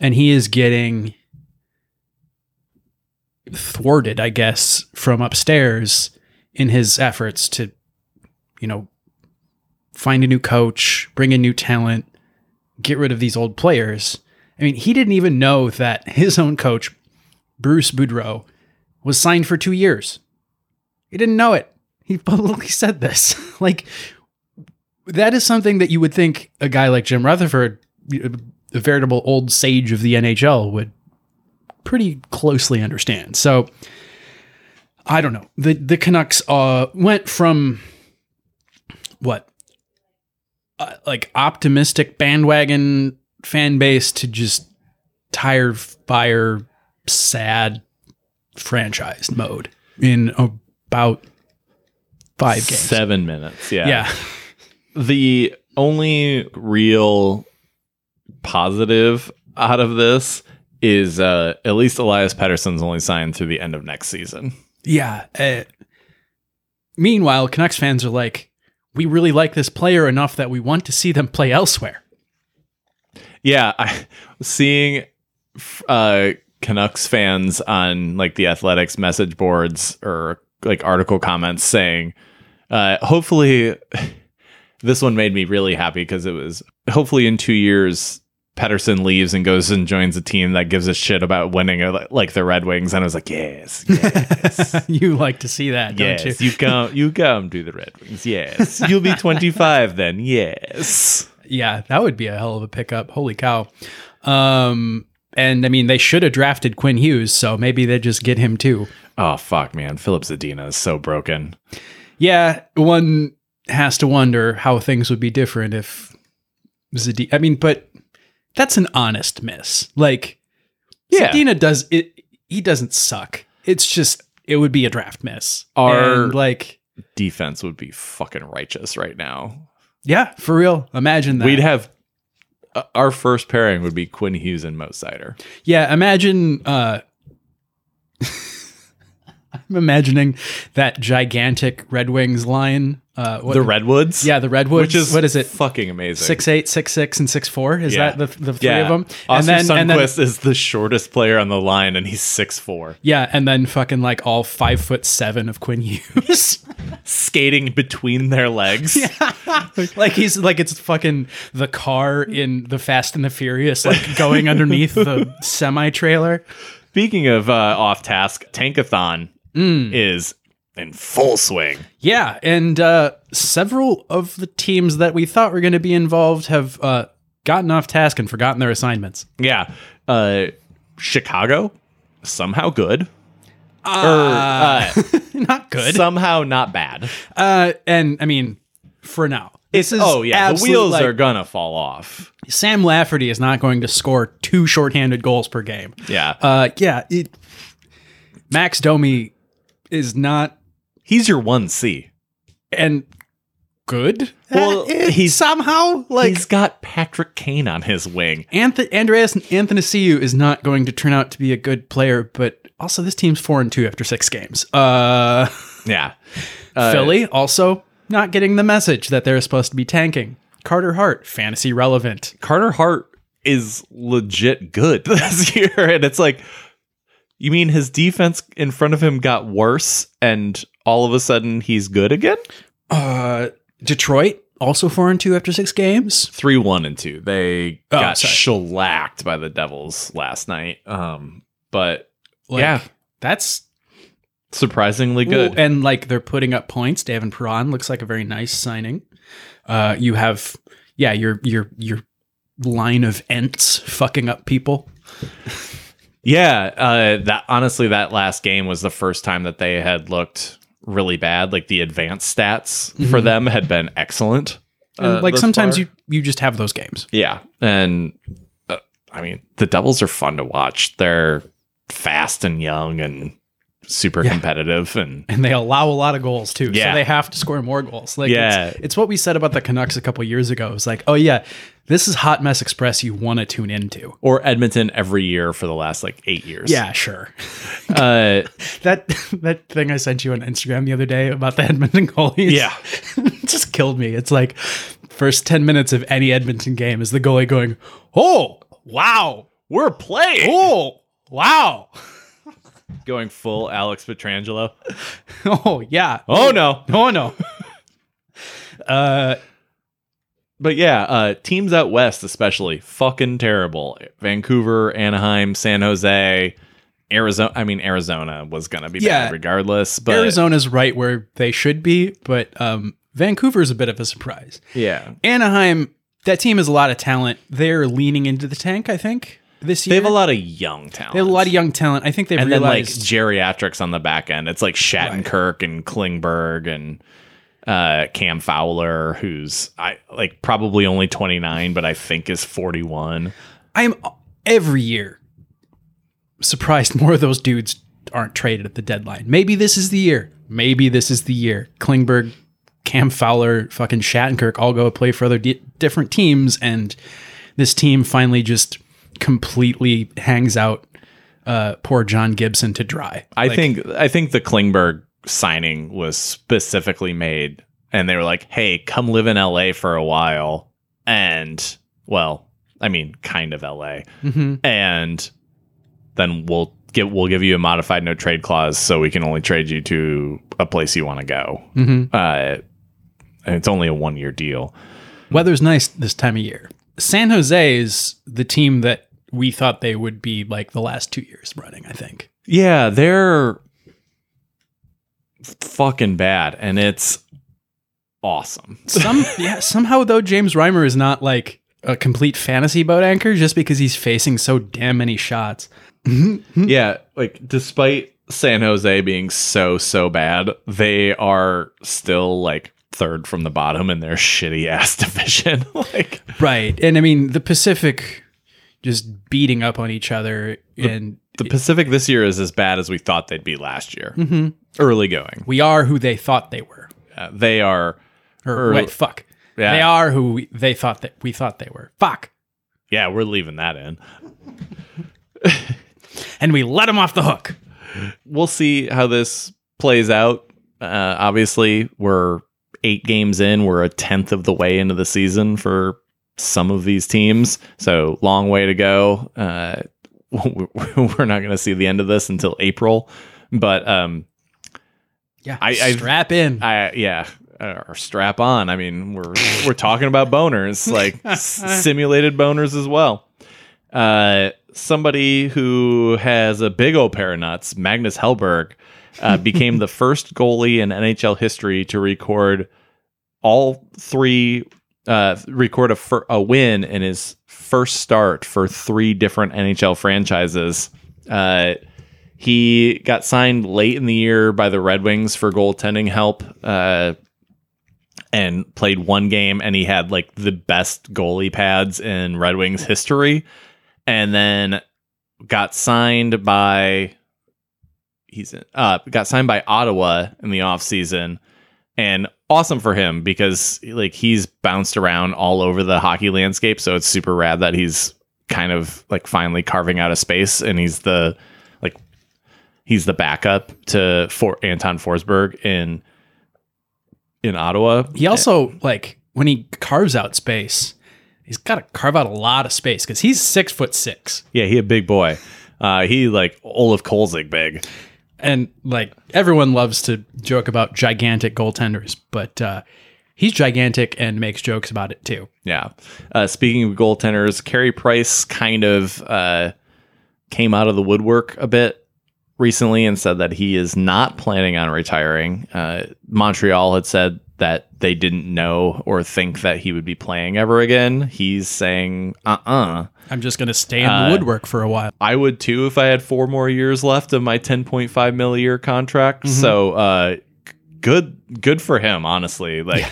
And he is getting thwarted, I guess, from upstairs in his efforts to, you know, find a new coach, bring in new talent, get rid of these old players. I mean, he didn't even know that his own coach, Bruce Boudreau, was signed for two years. He didn't know it. He publicly said this. like, that is something that you would think a guy like Jim Rutherford, a veritable old sage of the NHL, would pretty closely understand. So, I don't know. The the Canucks uh, went from what, uh, like optimistic bandwagon fan base to just tire fire, sad franchise mode in about five games.
seven minutes. Yeah.
Yeah.
The only real positive out of this is uh, at least Elias Pettersson's only signed through the end of next season.
Yeah. uh, meanwhile, Canucks fans are like, we really like this player enough that we want to see them play elsewhere.
Yeah, I seeing uh Canucks fans on like the athletics message boards or like article comments saying uh hopefully this one made me really happy because it was hopefully in 2 years Pettersson leaves and goes and joins a team that gives a shit about winning uh, like the Red Wings and I was like yes yes.
You like to see that, don't
yes
you?
you come you come to the Red Wings yes. You'll be 25 then yes
Yeah, that would be a hell of a pickup. Holy cow. Um, and I mean, they should have drafted Quinn Hughes, so maybe they just get him too.
oh fuck man Filip Zadina is so broken
Yeah, one has to wonder how things would be different if Zadina. I mean, but that's an honest miss. Like,
Yeah.
Zadina does it. He doesn't suck. It's just it would be a draft miss.
Our-
And, like,
defense would be fucking righteous right now.
Yeah, for real. Imagine that.
We'd have uh, our first pairing would be Quinn Hughes and Mo Seider.
Yeah, imagine. uh I'm imagining that gigantic Red Wings line. Uh, what,
the Redwoods,
yeah, the Redwoods.
which is
what is it?
Fucking amazing.
Six eight, six six, and six four. Is
Yeah.
that the the three
yeah.
of them?
Oscar
and then
Sundqvist is the shortest player on the line, and he's six four,
yeah, and then fucking like all five foot seven of Quinn Hughes.
skating between their legs.
like he's like it's fucking the car in the Fast and the Furious, like going underneath the semi trailer.
Speaking of uh, off task, Tankathon
Mm.
is in full swing.
Yeah, and uh, several of the teams that we thought were going to be involved have uh, gotten off task and forgotten their assignments.
Yeah, uh, Chicago somehow good.
Uh,
or, uh,
not good.
somehow not bad.
Uh, and I mean, for now, this is
oh yeah, the wheels
like,
are gonna fall off.
Sam Lafferty is not going to score two shorthanded goals per game.
Yeah,
Uh, yeah, it, Max Domi is not,
he's your one C.
and good.
Well,
at
he's-
somehow like
He's got Patrick Kane on his wing.
Anth- Andreas Anthony is not going to turn out to be a good player, but also this team's four and two after six games. Uh,
Yeah. Uh,
Philly also not getting the message that they're supposed to be tanking. Carter Hart, fantasy relevant.
Carter Hart is legit good this year. And it's like, you mean his defense in front of him got worse and all of a sudden he's good again?
Uh, Detroit also four and two after six games.
Three, one, and two. They
Oh,
got
sorry.
shellacked by the Devils last night. Um, but
Like,
Yeah.
that's
surprisingly good.
Ooh, and like they're putting up points. David Perron looks like a very nice signing. Uh, you have yeah your your your line of ents fucking up people.
Yeah, uh, that honestly, that last game was the first time that they had looked really bad. Like the advanced stats for
Mhm.
them had been excellent.
And
uh,
like sometimes
far.
you you just have those games.
yeah, and uh, I mean the Devils are fun to watch. They're fast and young and super
Yeah.
competitive, and
and they allow a lot of goals too.
Yeah.
So they have to score more goals. Like
Yeah.
it's, it's what we said about the Canucks a couple years ago. It's like, oh yeah, this is Hot Mess Express you want to tune into.
or Edmonton every year for the last like eight years.
Yeah, sure.
uh,
That that thing I sent you on Instagram the other day about the Edmonton goalies.
Yeah.
just killed me. It's like first 10 minutes of any Edmonton game is the goalie going, "Oh, wow.
we're playing.
Oh, wow."
Going full Alex Pietrangelo.
Oh, yeah.
Oh no.
Oh no. uh
But yeah, uh, teams out west, especially, fucking terrible. Vancouver, Anaheim, San Jose, Arizona. I mean, Arizona was gonna be
Yeah.
bad regardless. But
Arizona's right where they should be, but um Vancouver's a bit of a surprise.
yeah,
Anaheim, that team has a lot of talent. They're leaning into the tank, I think, this year.
they have a lot of young talent.
They have a lot of young talent. I think they've
and then like geriatrics on the back end. It's like Shattenkirk and Klingberg and uh, Cam Fowler, who's I like probably only twenty nine, but I think is forty one.
I'm every year surprised more of those dudes aren't traded at the deadline. Maybe this is the year. Maybe this is the year. Klingberg, Cam Fowler, fucking Shattenkirk all go play for other di- different teams, and this team finally just completely hangs out uh, poor John Gibson to dry.
I
Like,
think I think the Klingberg signing was specifically made, and they were like, "Hey, come live in LA for a while," and well, I mean, kind of LA,
Mhm.
and then we'll give we'll give you a modified no trade clause, so we can only trade you to a place you want to go.
Mhm.
Uh, and it's only a one year deal.
Weather's nice this time of year. San Jose is the team that we thought they would be like the last two years running, I think.
Yeah, they're fucking bad, and it's awesome.
Some yeah, somehow though James Reimer is not like a complete fantasy boat anchor just because he's facing so damn many shots.
yeah, like despite San Jose being so so bad, they are still like third from the bottom in their shitty ass division. like
Right. And I mean the Pacific just beating up on each other and
the Pacific this year is as bad as we thought they'd be last year.
Mhm.
Early going,
we are who they thought they were.
Uh, they are.
Or
Or-
wait, fuck.
Yeah,
They are who we, they thought that we thought they were. Fuck.
yeah, we're leaving that in.
And we let them off the hook.
we'll see how this plays out. Uh, obviously, we're eight games in. We're a tenth of the way into the season for some of these teams. So, long way to go. Uh, we're not going to see the end of this until April. But um,
Yeah.
I- I-
strap in.
I yeah, or strap on. I mean, we're we're talking about boners, like s- simulated boners as well. Uh, somebody who has a big old pair of nuts, Magnus Hellberg, uh, became the first goalie in NHL history to record all three, uh, record a, fir- a win in his first start for three different NHL franchises. Uh, he got signed late in the year by the Red Wings for goaltending help. Uh, and played one game and he had like the best goalie pads in Red Wings history and then got signed by he's in, uh got signed by Ottawa in the offseason and awesome for him because like he's bounced around all over the hockey landscape. So it's super rad that he's kind of like finally carving out a space, and he's the like he's the backup to for Anton Forsberg in in Ottawa.
He also like when he carves out space, he's got to carve out a lot of space because he's six foot six,
Yeah, he a big boy. Uh, he like Olaf Kolzig big.
And like everyone loves to joke about gigantic goaltenders, but uh, he's gigantic and makes jokes about it too.
Yeah. Uh, speaking of goaltenders, Carey Price kind of uh, came out of the woodwork a bit recently and said that he is not planning on retiring. Uh, Montreal had said that they didn't know or think that he would be playing ever again. He's saying, uh uh
I'm just gonna stay in
Uh,
the woodwork for a while.
I would too if I had four more years left of my 10.5 mil year contract. So uh, good, good for him, honestly. Like,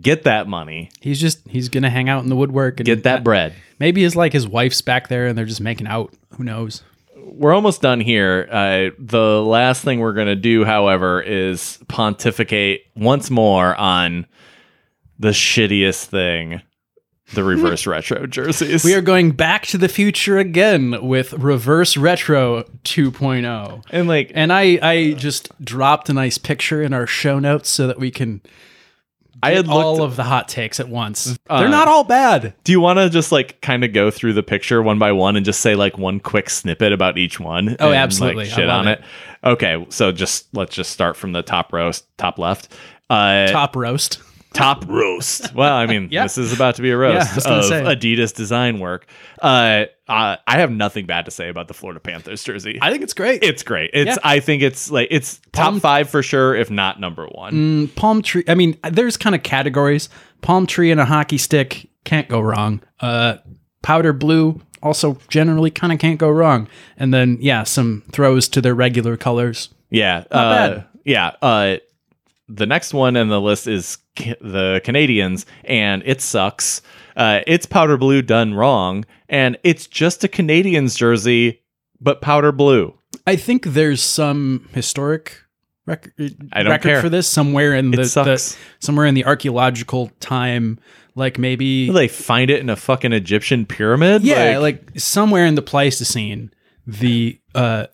get that money,
He's just he's gonna hang out in the woodwork and
get that bread.
Maybe his like his wife's back there and they're just making out. Who knows?
We're almost done here. Uh, the last thing we're going to do, however, is pontificate once more on the shittiest thing the reverse retro jerseys.
We are going back to the future again with Reverse Retro 2.0.
and like,
And I, I just dropped a nice picture in our show notes so that we can
I had
all
looked.
of the hot takes at once.
Uh,
They're not all bad.
do you want to just like kind of go through the picture one by one and just say like one quick snippet about each one?
Oh,
and,
absolutely.
Like, shit on
it.
it. Okay, so just let's just start from the top row, top left. Uh,
Top roast.
Top roast. Well, I mean,
Yeah.
this is about to be a roast
was gonna
of
say.
Adidas design work. Uh, uh, I have nothing bad to say about the Florida Panthers jersey.
I think it's great.
it's great. It's
Yeah.
I think it's like it's top five for sure, if not number one.
Mm, palm tree. I mean, there's kind of categories. Palm tree and a hockey stick can't go wrong. Uh, powder blue also generally kind of can't go wrong. And then yeah, some throws to their regular colors.
Yeah, uh,
bad.
yeah. Uh, the next one in the list is ca- the Canadiens, and it sucks. Uh, it's powder blue done wrong, and it's just a Canadiens jersey, but powder blue.
I think there's some historic record,
I don't
record
care.
for this somewhere in the, the somewhere in the archaeological time, like maybe
they find it in a fucking Egyptian pyramid?
yeah, like, somewhere in the Pleistocene, the uh,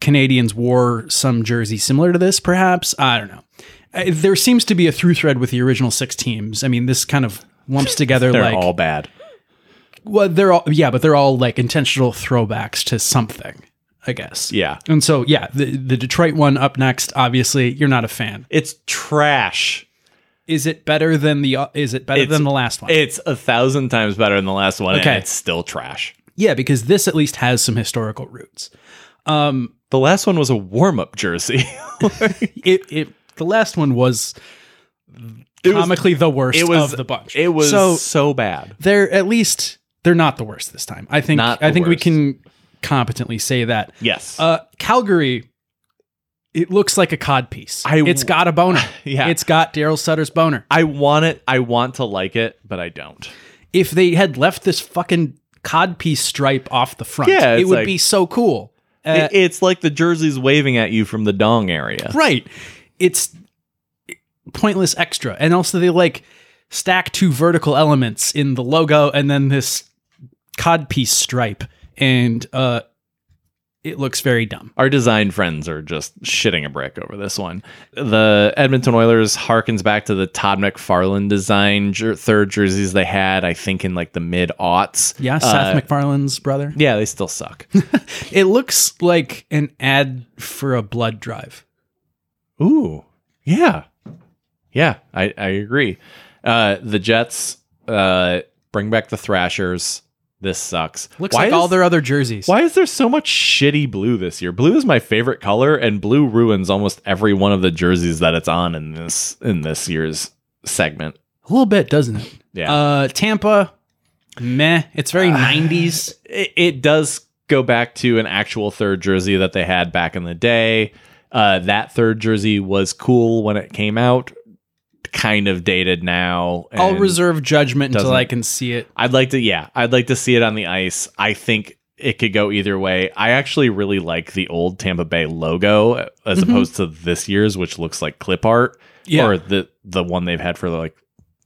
Canadiens wore some jersey similar to this. Perhaps I don't know. Uh, There seems to be a through thread with the original six teams. I mean, this kind of lumps together
they're
like
all bad.
well, they're all yeah, but they're all like intentional throwbacks to something, I guess.
Yeah,
And so, yeah, the, the Detroit one up next. Obviously, you're not a fan.
it's trash.
Is it better than the? uh, Is it better
It's-
than the last one?
It's a thousand times better than the last one,
Okay.
and it's still trash.
yeah, because this at least has some historical roots. Um,
The last one was a warm up jersey.
it, it the last one was
It was-
comically the worst
it was
of the bunch.
It was
so
so, bad.
they're at least they're not the worst this time. I think I think we can competently say that.
Yes.
Uh, Calgary, it looks like a cod piece.
I-
it's got a boner.
Yeah.
it's got Daryl Sutter's boner.
I want it. I want to like it, but I don't.
If they had left this fucking cod piece stripe off the front,
Yeah,
it would
like-
be so cool. Uh,
it's like the jerseys waving at you from the dong area.
right. It's pointless extra, and also they like stack two vertical elements in the logo and then this codpiece stripe, and uh, it looks very dumb.
Our design friends are just shitting a brick over this one. The Edmonton Oilers harkens back to the Todd McFarlane design jer- third jerseys they had, I think, in like the mid aughts.
Yeah, Seth MacFarlane's brother.
Yeah, they still suck.
It looks like an ad for a blood drive.
Ooh, yeah, yeah, I, I agree. Uh, the Jets uh, bring back the Thrashers. This sucks.
Looks
Why
like all their other jerseys.
Why is there so much shitty blue this year? Blue is my favorite color, and blue ruins almost every one of the jerseys that it's on in this in this year's segment.
A little bit, doesn't it?
Yeah,
Uh, Tampa, meh. It's very 90s.
it, it does go back to an actual third jersey that they had back in the day. Uh, that third jersey was cool when it came out. Kind of dated now.
I'll reserve judgment until I can see it.
I'd like to, yeah, I'd like to see it on the ice. I think it could go either way. I actually really like the old Tampa Bay logo as opposed to this year's, which looks like clip art,
Yeah.
or the the one they've had for like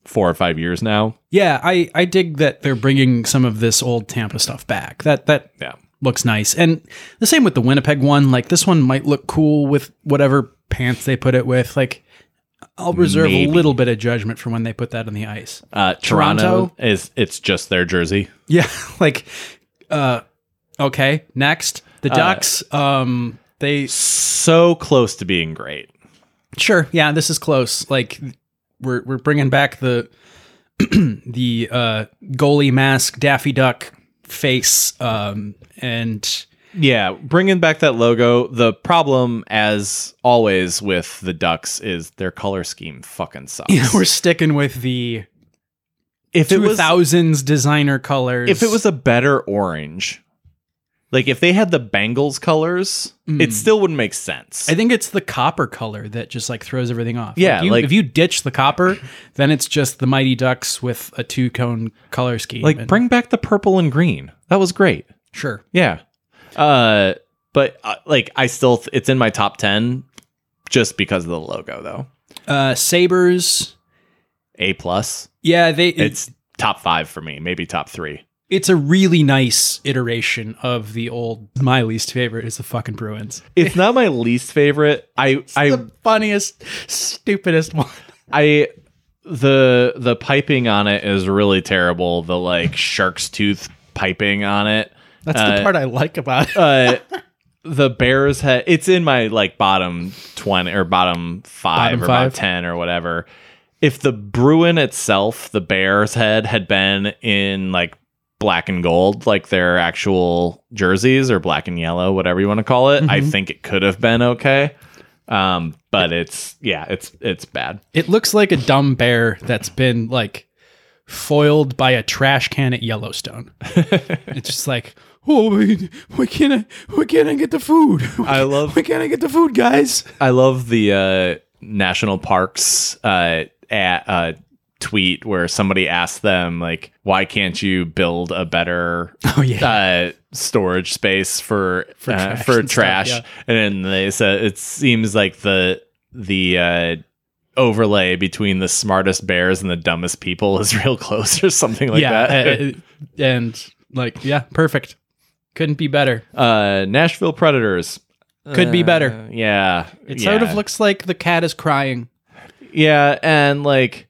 four or five years now.
Yeah, I I dig that they're bringing some of this old Tampa stuff back. That that
Yeah.
Looks nice. And the same with the Winnipeg one. Like this one might look cool with whatever pants they put it with. Like I'll reserve
Maybe.
a little bit of judgment for when they put that on the ice.
Uh, Toronto,
Toronto?
is it's just their jersey.
Yeah, like uh okay, next. The Ducks um they
So close to being great.
Sure. Yeah, this is close. Like we're we're bringing back the the uh, goalie mask, Daffy Duck face, um, and
Yeah, bringing back that logo. The problem, as always, with the Ducks is their color scheme fucking sucks.
yeah, we're sticking with the
if it was
thousands designer colors.
if it was a better orange, like if they had the Bengals colors, it still wouldn't make sense.
I think it's the copper color that just like throws everything off.
Yeah,
you,
like-
if you ditch the copper, then it's just the Mighty Ducks with a two cone color scheme.
like
and-
bring back the purple and green. That was great.
sure.
Yeah. Uh, but uh, like I still, th- it's in my top ten just because of the logo, though.
Uh, Sabres.
A plus.
Yeah, they
It's top five for me, maybe top three.
It's a really nice iteration of the old. My least favorite is the fucking Bruins.
It's not my least favorite. I I
the funniest, stupidest one.
I the the piping on it is really terrible. The like shark's tooth piping on it.
That's
Uh,
the part I like about it.
Uh the Bears head it's in my like bottom 20 or bottom 5
Bottom
or
five?
10 or whatever. If the Bruin itself, the Bears head had been in like black and gold like their actual jerseys or black and yellow, whatever you want to call it, I
Mhm.
think it could have been okay. Um but it's yeah, it's it's bad.
It looks like a dumb bear that's been like foiled by a trash can at Yellowstone. it's just like, oh, we, we can't, we can't get the food.
I love
we can't get the food, guys.
I love the uh, national parks uh, at, uh, tweet where somebody asked them like, "Why can't you build a better
Oh yeah,
uh, storage space for for
For
trash,
trash
for
and stuff, yeah.
And then they said it seems like the the uh, overlay between the smartest bears and the dumbest people is real close or something like
yeah,
that.
uh, and like yeah, perfect. Couldn't be better.
uh, Nashville Predators.
Could be better.
Uh, yeah,
It sort of looks like the cat is crying.
Yeah, and like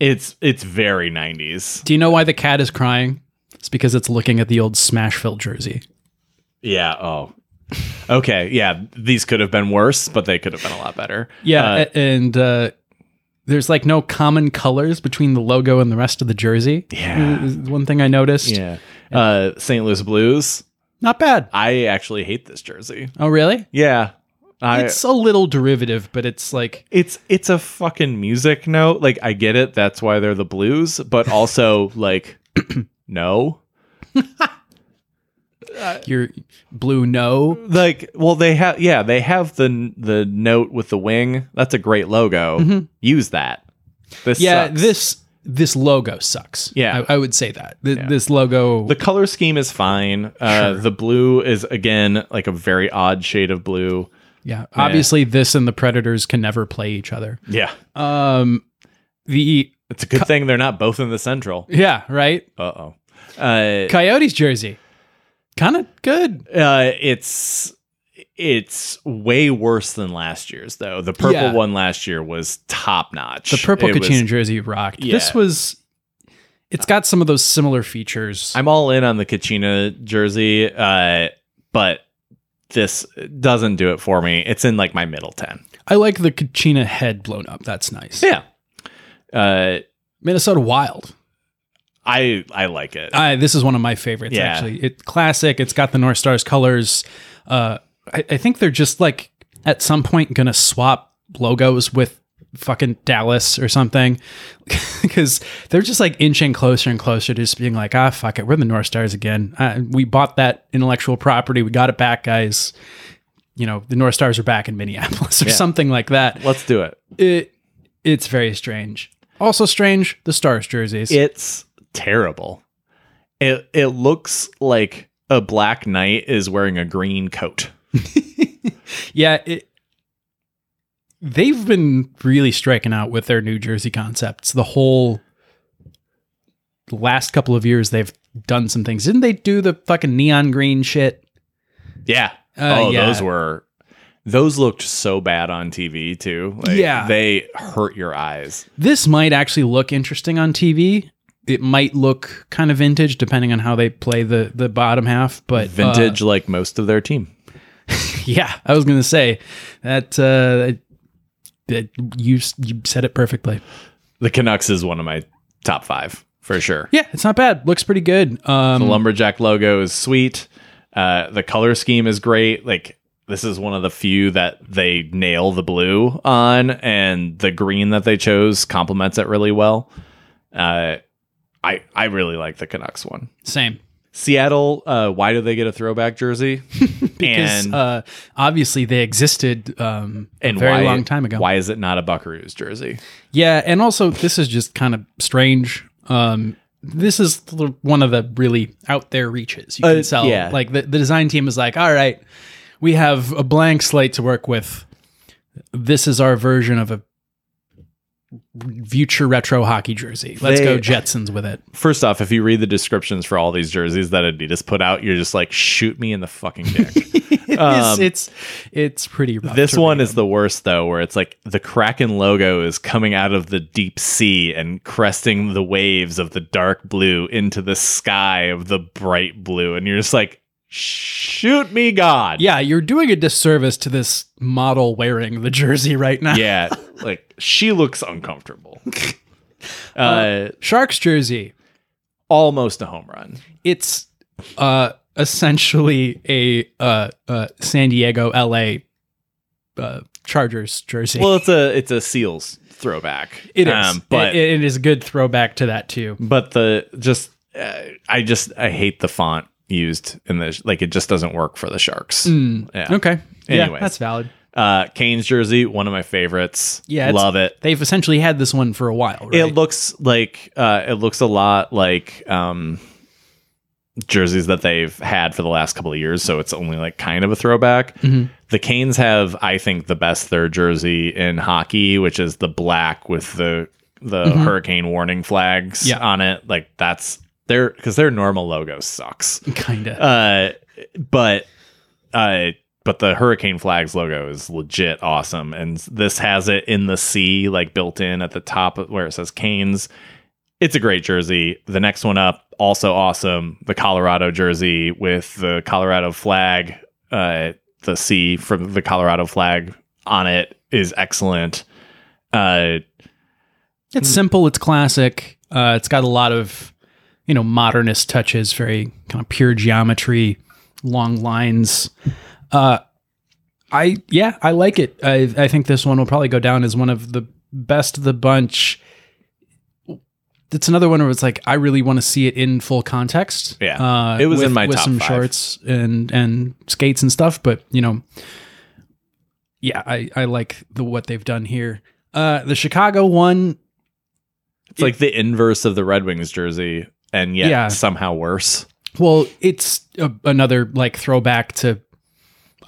it's it's very 90s.
Do you know why the cat is crying? It's because it's looking at the old Smashville jersey.
Yeah, oh. Okay, yeah, these could have been worse, but they could have been a lot better.
Yeah,
Uh,
and uh, there's like no common colors between the logo and the rest of the jersey.
Yeah.
one thing I noticed.
yeah. Uh St. Louis Blues.
not bad.
I actually hate this jersey.
Oh, really?
Yeah. I
it's a little derivative, but it's like
it's it's a fucking music note. Like I get it, that's why they're the blues, but also like no.
your blue no.
Like well they have yeah, they have the the note with the wing. That's a great logo. Use that. This
Mm-hmm. Yeah,
sucks.
this this logo sucks.
Yeah.
I, I would say that Th- this logo.
The color scheme is fine. Uh,
Sure.
The blue is again like a very odd shade of blue.
Yeah, obviously this and the Predators can never play each other.
Yeah,
Um, the
it's a good thing they're not both in the central.
yeah right.
Uh oh. Uh,
Coyotes jersey, kind of good.
uh, it's it's way worse than last year's though. The purple
Yeah.
one last year was top notch.
The purple Kachina jersey rocked. This was. It's got some of those similar features.
I'm all in on the Kachina jersey, uh, but this doesn't do it for me. It's in like my middle ten.
I like the Kachina head blown up. That's nice.
Yeah. Uh,
Minnesota Wild.
I I like it.
I, this is one of my favorites.
Yeah.
Actually, it's classic. It's got the North Stars colors. Uh, I, I think they're just like at some point gonna swap logos with fucking Dallas or something because they're just like inching closer and closer to just being like, ah, fuck it, we're the North Stars again. Uh, we bought that intellectual property. We got it back, guys. You know, the North Stars are back in Minneapolis or
Yeah.
something like that.
Let's do it.
It it's very strange. Also strange, the Stars jerseys.
It's terrible. It it looks like a black knight is wearing a green coat.
Yeah, it, they've been really striking out with their New Jersey concepts. The whole last couple of years, they've done some things. Didn't they do the fucking neon green shit?
Yeah.
Uh,
oh,
yeah.
those were those looked so bad on TV too. Like,
Yeah.
they hurt your eyes.
This might actually look interesting on TV. It might look kind of vintage, depending on how they play the the bottom half. But uh,
Vintage, like most of their team.
yeah, I was gonna say that. Uh, that you you said it perfectly.
The Canucks is one of my top five for sure.
Yeah, it's not bad. Looks pretty good. Um,
The lumberjack logo is sweet. Uh, the color scheme is great. Like this is one of the few that they nail the blue on, and the green that they chose complements it really well. Uh, I I really like the Canucks one.
same.
Seattle, uh, why do they get a throwback jersey?
because
and
uh, obviously they existed um,
and
a very
why,
long time ago.
Why is it not a Buckaroos jersey?
Yeah, and also this is just kind of strange. Um, this is one of the really out there reaches you can
Uh,
sell.
yeah.
Like the, the design team is like, all right, we have a blank slate to work with. This is our version of a future retro hockey jersey. Let's go Jetsons with it.
First off, if you read the descriptions for all these jerseys that Adidas put out, you're just like, shoot me in the fucking dick.
It's
Um,
it's it's pretty rough.
This one is the worst though, where it's like the Kraken logo is coming out of the deep sea and cresting the waves of the dark blue into the sky of the bright blue, and you're just like, shoot me, God.
yeah. You're doing a disservice to this model wearing the jersey right now.
yeah. Like she looks uncomfortable. Uh,
Sharks jersey.
almost a home run.
it's uh essentially a uh, uh San Diego LA uh Chargers jersey.
Well, it's a it's a Seals throwback.
it is.
um, but
it, it is a good throwback to that too.
but the just uh, I just I hate the font used in the like it just doesn't work for the Sharks. Yeah.
Okay. Yeah, that's valid.
Uh, Canes' jersey, one of my favorites.
Yeah,
love it.
They've essentially had this one for a while, right?
It looks like uh, it looks a lot like um, jerseys that they've had for the last couple of years. So it's only like kind of a throwback.
Mhm.
The Canes have, I think, the best third jersey in hockey, which is the black with the the hurricane warning flags
Mm-hmm. Yeah.
on it. Like that's their because their normal logo sucks.
Kinda.
Uh, but uh, but the Hurricane Flags logo is legit awesome, and this has it in the C, like built in at the top where it says Canes. It's a great jersey. The next one up, also awesome. The Colorado jersey with the Colorado flag, uh, the C from the Colorado flag on it is excellent. Uh,
It's simple. It's classic. Uh, it's got a lot of, you know, modernist touches. Very kind of pure geometry, long lines. Uh, I yeah, I like it. I I think this one will probably go down as one of the best of the bunch. It's another one where it's like I really want to see it in full context.
Yeah.
uh,
It was
with,
in my
with
top
some
five.
shorts and and skates and stuff. But you know, yeah, I I like the what they've done here. Uh, the Chicago one
it's like the inverse of the Red Wings jersey, and yet
Yeah.
somehow worse.
Well, it's a, another like throwback to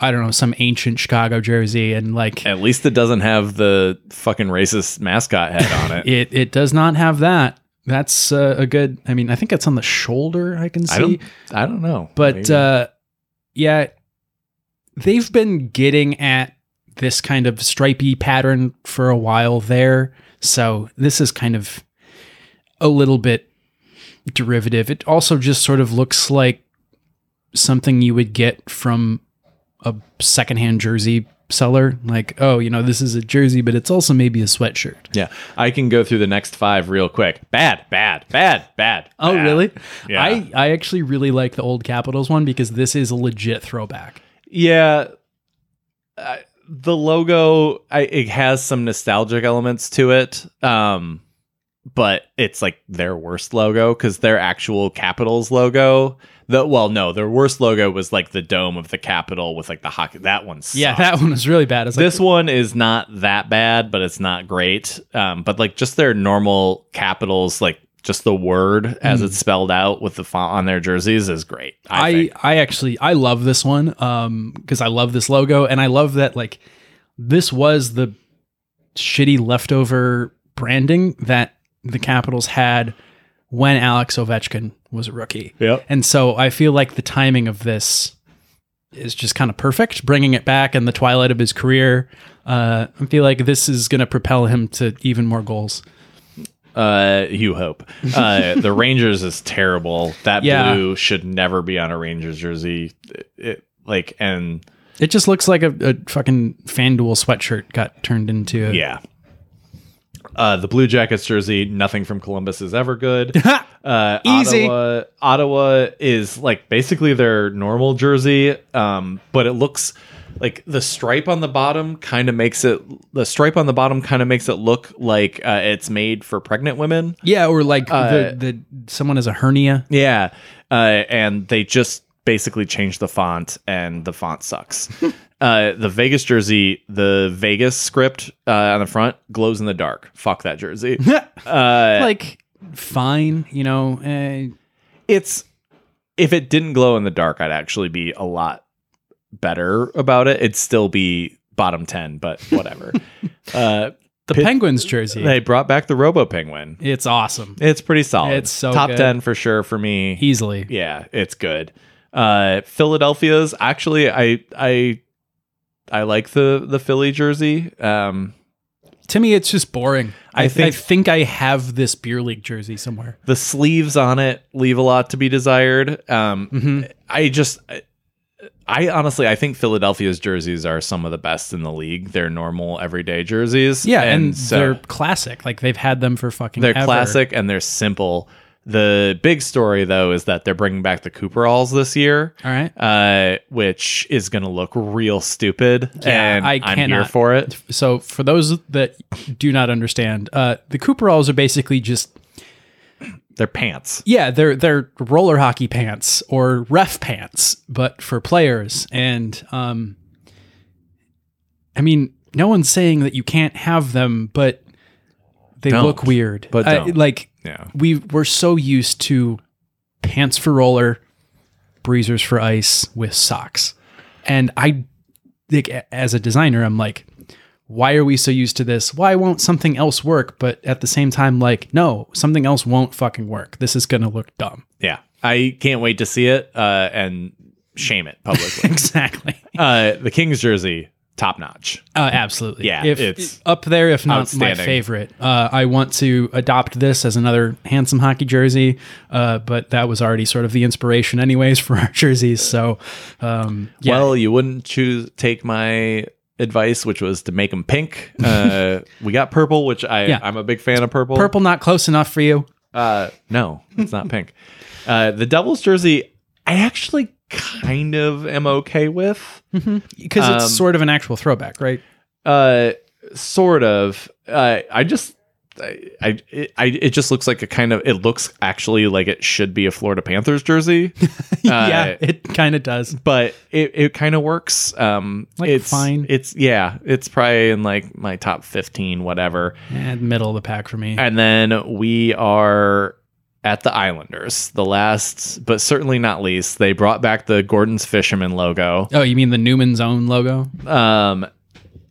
I don't know some ancient Chicago jersey, and like
At least it doesn't have the fucking racist mascot head on it.
it it does not have that. That's uh, a good. I mean, I think it's on the shoulder. I can see,
I don't. I don't know.
but uh, yeah, they've been getting at this kind of stripy pattern for a while there. So this is kind of a little bit derivative. It also just sort of looks like something you would get from a secondhand jersey seller. Like, oh, you know, this is a jersey, but it's also maybe a sweatshirt.
yeah, I can go through the next five real quick. Bad, bad, bad, bad.
Oh,
bad.
really?
Yeah.
I, I actually really like the old Capitals one because this is a legit throwback.
Yeah. Uh, the logo, I, it has some nostalgic elements to it. Um, but it's like their worst logo because their actual Capitals logo. The well, no, their worst logo was like the dome of the Capitol with like the hockey. That one.
Yeah, that one was really bad. It's like,
this one is not that bad, but it's not great. Um, but like just their normal capitals, like just the word
Hmm.
as it's spelled out with the font on their jerseys is great. I,
I
think.
I actually I love this one um because I love this logo and I love that like this was the shitty leftover branding that the Capitals had when Alex Ovechkin was a rookie.
Yep.
And so I feel like the timing of this is just kind of perfect, bringing it back in the twilight of his career. Uh, I feel like this is going to propel him to even more goals.
Uh, you hope. Uh, the Rangers is terrible. That
Yeah.
blue should never be on a Rangers jersey. It, it- like and
It just looks like a, a fucking FanDuel sweatshirt got turned into.
yeah. Uh, the Blue Jackets jersey, nothing from Columbus is ever good. Uh,
Easy.
Ottawa, Ottawa is like basically their normal jersey, um, but it looks like the stripe on the bottom kind of makes it. The stripe on the bottom kind of makes it look like uh, it's made for pregnant women.
Yeah, or like
Uh,
the, the someone has a hernia.
Yeah, uh, and they just basically changed the font, and the font sucks. uh, the Vegas jersey, the Vegas script uh, on the front glows in the dark. Fuck that jersey. uh,
like fine, you know. Uh,
it's if it didn't glow in the dark, I'd actually be a lot better about it. It'd still be bottom ten, but whatever. uh,
the
Pit-
Penguins jersey.
they brought back the Robo Penguin.
it's awesome.
It's pretty solid.
It's so
top
good.
ten for sure for me.
Easily.
yeah, it's good. Uh, Philadelphia's actually, I I I like the the Philly jersey. Um,
To me, it's just boring.
I
I, I
think-
think I have this beer league jersey somewhere.
the sleeves on it leave a lot to be desired. Um,
Mhm.
I just, I honestly, I think Philadelphia's jerseys are some of the best in the league. They're normal, everyday jerseys.
Yeah, and,
so
they're classic. Like they've had them for fucking.
they're
ever.
classic and they're simple. The big story though is that they're bringing back the Cooperalls this year.
All right.
uh, which is going to look real stupid.
Yeah,
and
I
I'm here
cannot-
for it.
So for those that do not understand, uh, the Cooperalls are basically just
They're pants.
yeah, they're they're roller hockey pants or ref pants, but for players. And um, I mean, no one's saying that you can't have them, but they
Don't.
look weird.
But
I- like
Yeah.
we we're so used to pants for roller, breezers for ice with socks, and I like as a designer, I'm like, why are we so used to this? Why won't something else work? But at the same time, like, no, something else won't fucking work. This is gonna look dumb.
Yeah. I can't wait to see it uh, and shame it publicly.
exactly.
uh, the Kings jersey, top notch.
Uh, absolutely.
Yeah,
if,
it's
up there, if not my favorite. Uh, I want to adopt this as another handsome hockey jersey, uh, but that was already sort of the inspiration, anyways, for our jerseys. So, um, yeah,
Well, you wouldn't choose take my advice, which was to make them pink. Uh, we got purple, which I
Yeah.
I'm a big fan of purple.
purple not close enough for you.
Uh, no, it's not pink. Uh, the Devils jersey, I actually kind of am okay with.
because
Um,
it's sort of an actual throwback, right?
Uh, sort of. Uh, I just. I, I it, I it just looks like a kind of it looks actually like it should be a Florida Panthers jersey,
yeah, it kind of does.
but it, it kind of works. Um,
Like,
it's
fine.
It's yeah, it's probably in like my top fifteen, whatever.
And middle of the pack for me.
And then we are at the Islanders, the last, but certainly not least. They brought back the Gorton's Fisherman logo.
oh, you mean the Newman's own logo?
Um,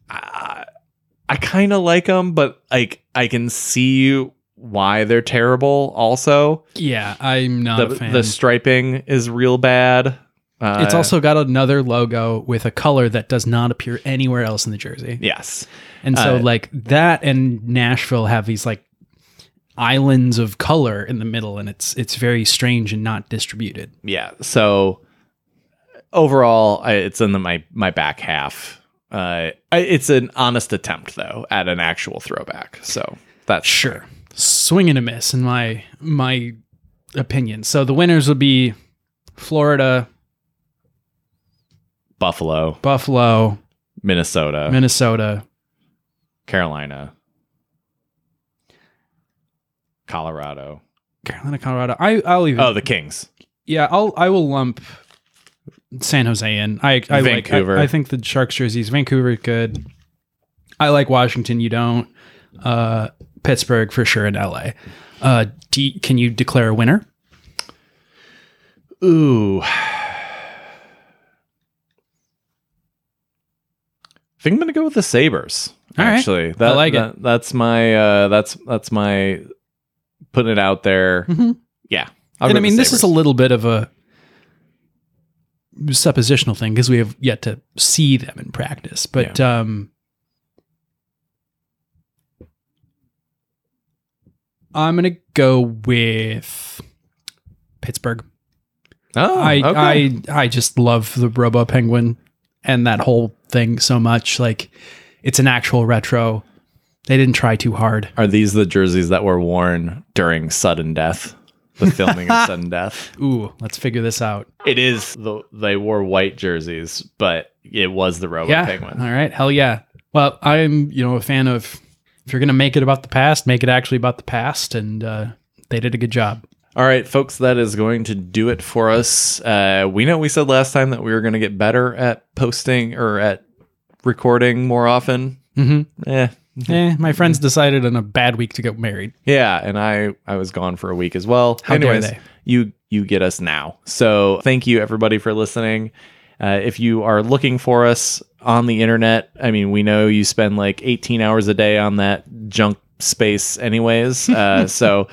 I, I kind of like them, but like I can see why they're terrible. Also,
Yeah, I'm not
the
a fan.
the striping is real bad. Uh,
it's also got another logo with a color that does not appear anywhere else in the jersey.
yes,
And so
Uh,
like that and Nashville have these like islands of color in the middle and it's it's very strange and not distributed.
yeah. So overall, I, it's in the, my my back half. Uh, I, it's an honest attempt though at an actual throwback. So that's
Sure. Swing and a miss in my my opinion. So the winners would be Florida,
Buffalo,
Buffalo,
Minnesota,
Minnesota,
Carolina, Colorado.
Carolina, Colorado. I I'll even
Oh, the Kings.
Yeah, I'll I will lump San Jose in. I I
Vancouver.
Like, I, I think the Sharks jerseys. Vancouver is good. I like Washington. You don't. Uh, Pittsburgh for sure, and LA. Uh, you- can you declare a winner?
Ooh. I think I'm gonna go with the Sabres.
All right.
Actually,
I like it.
That's my. Uh, that's that's my putting it out there.
Mhm.
Yeah, I'll
and I mean, this is a little bit of a suppositional thing because we have yet to see them in practice. But um, I'm gonna go with Pittsburgh.
Oh,
I
okay.
I I just love the Robo Penguin and that whole thing so much. Like, it's an actual retro. They didn't try too hard.
Are these the jerseys that were worn during sudden death? The filming of sudden death.
Ooh, let's figure this out.
It is the they wore white jerseys, but it was the Robo
yeah.
Penguin.
All right. Hell yeah. Well, I'm, you know, a fan of if you're going to make it about the past, make it actually about the past. And uh, they did a good job.
All right, folks, that is going to do it for us. Uh, we know we said last time that we were going to get better at posting or at recording more often.
Mm-hmm.
Eh,
Eh, my friends decided on a bad week to get married.
yeah, and I I was gone for a week as well.
How dare they?
You you get us now. So thank you everybody for listening. Uh, if you are looking for us on the internet, I mean, we know you spend like 18 hours a day on that junk space, anyways. Uh, so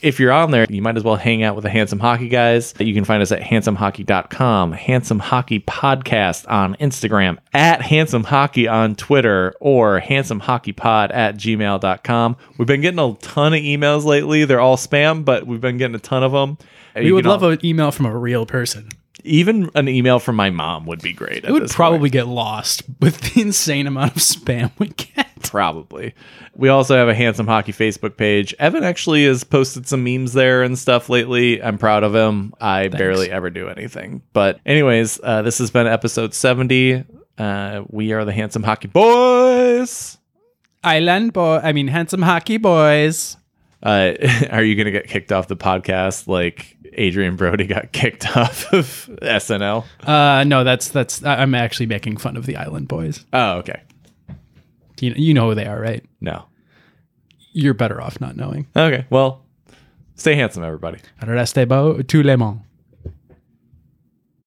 if you're on there, you might as well hang out with the Handsome Hockey guys. You can find us at handsomehockey.com, Handsome Hockey Podcast on Instagram, at Handsome Hockey on Twitter, or handsomehockeypod at gmail.com. We've been getting a ton of emails lately. They're all spam, but we've been getting a ton of them.
We would love an email from a real person.
even an email from my mom would be great.
It would probably get lost with the insane amount of spam we get.
Probably. We also have a Handsome Hockey Facebook page. Evan actually has posted some memes there and stuff lately. I'm proud of him. I barely ever do anything. But, anyways, uh, this has been episode 70. Uh, we are the Handsome Hockey Boys.
Island boy, I mean, handsome hockey boys.
Uh, are you going to get kicked off the podcast like Adrien Brody got kicked off of SNL?
Uh, no, that's that's. I'm actually making fun of the Island Boys.
Oh, okay.
You you know who they are, right?
No.
You're better off not knowing.
Okay. Well, stay handsome, everybody.
Restez beau, tout le monde.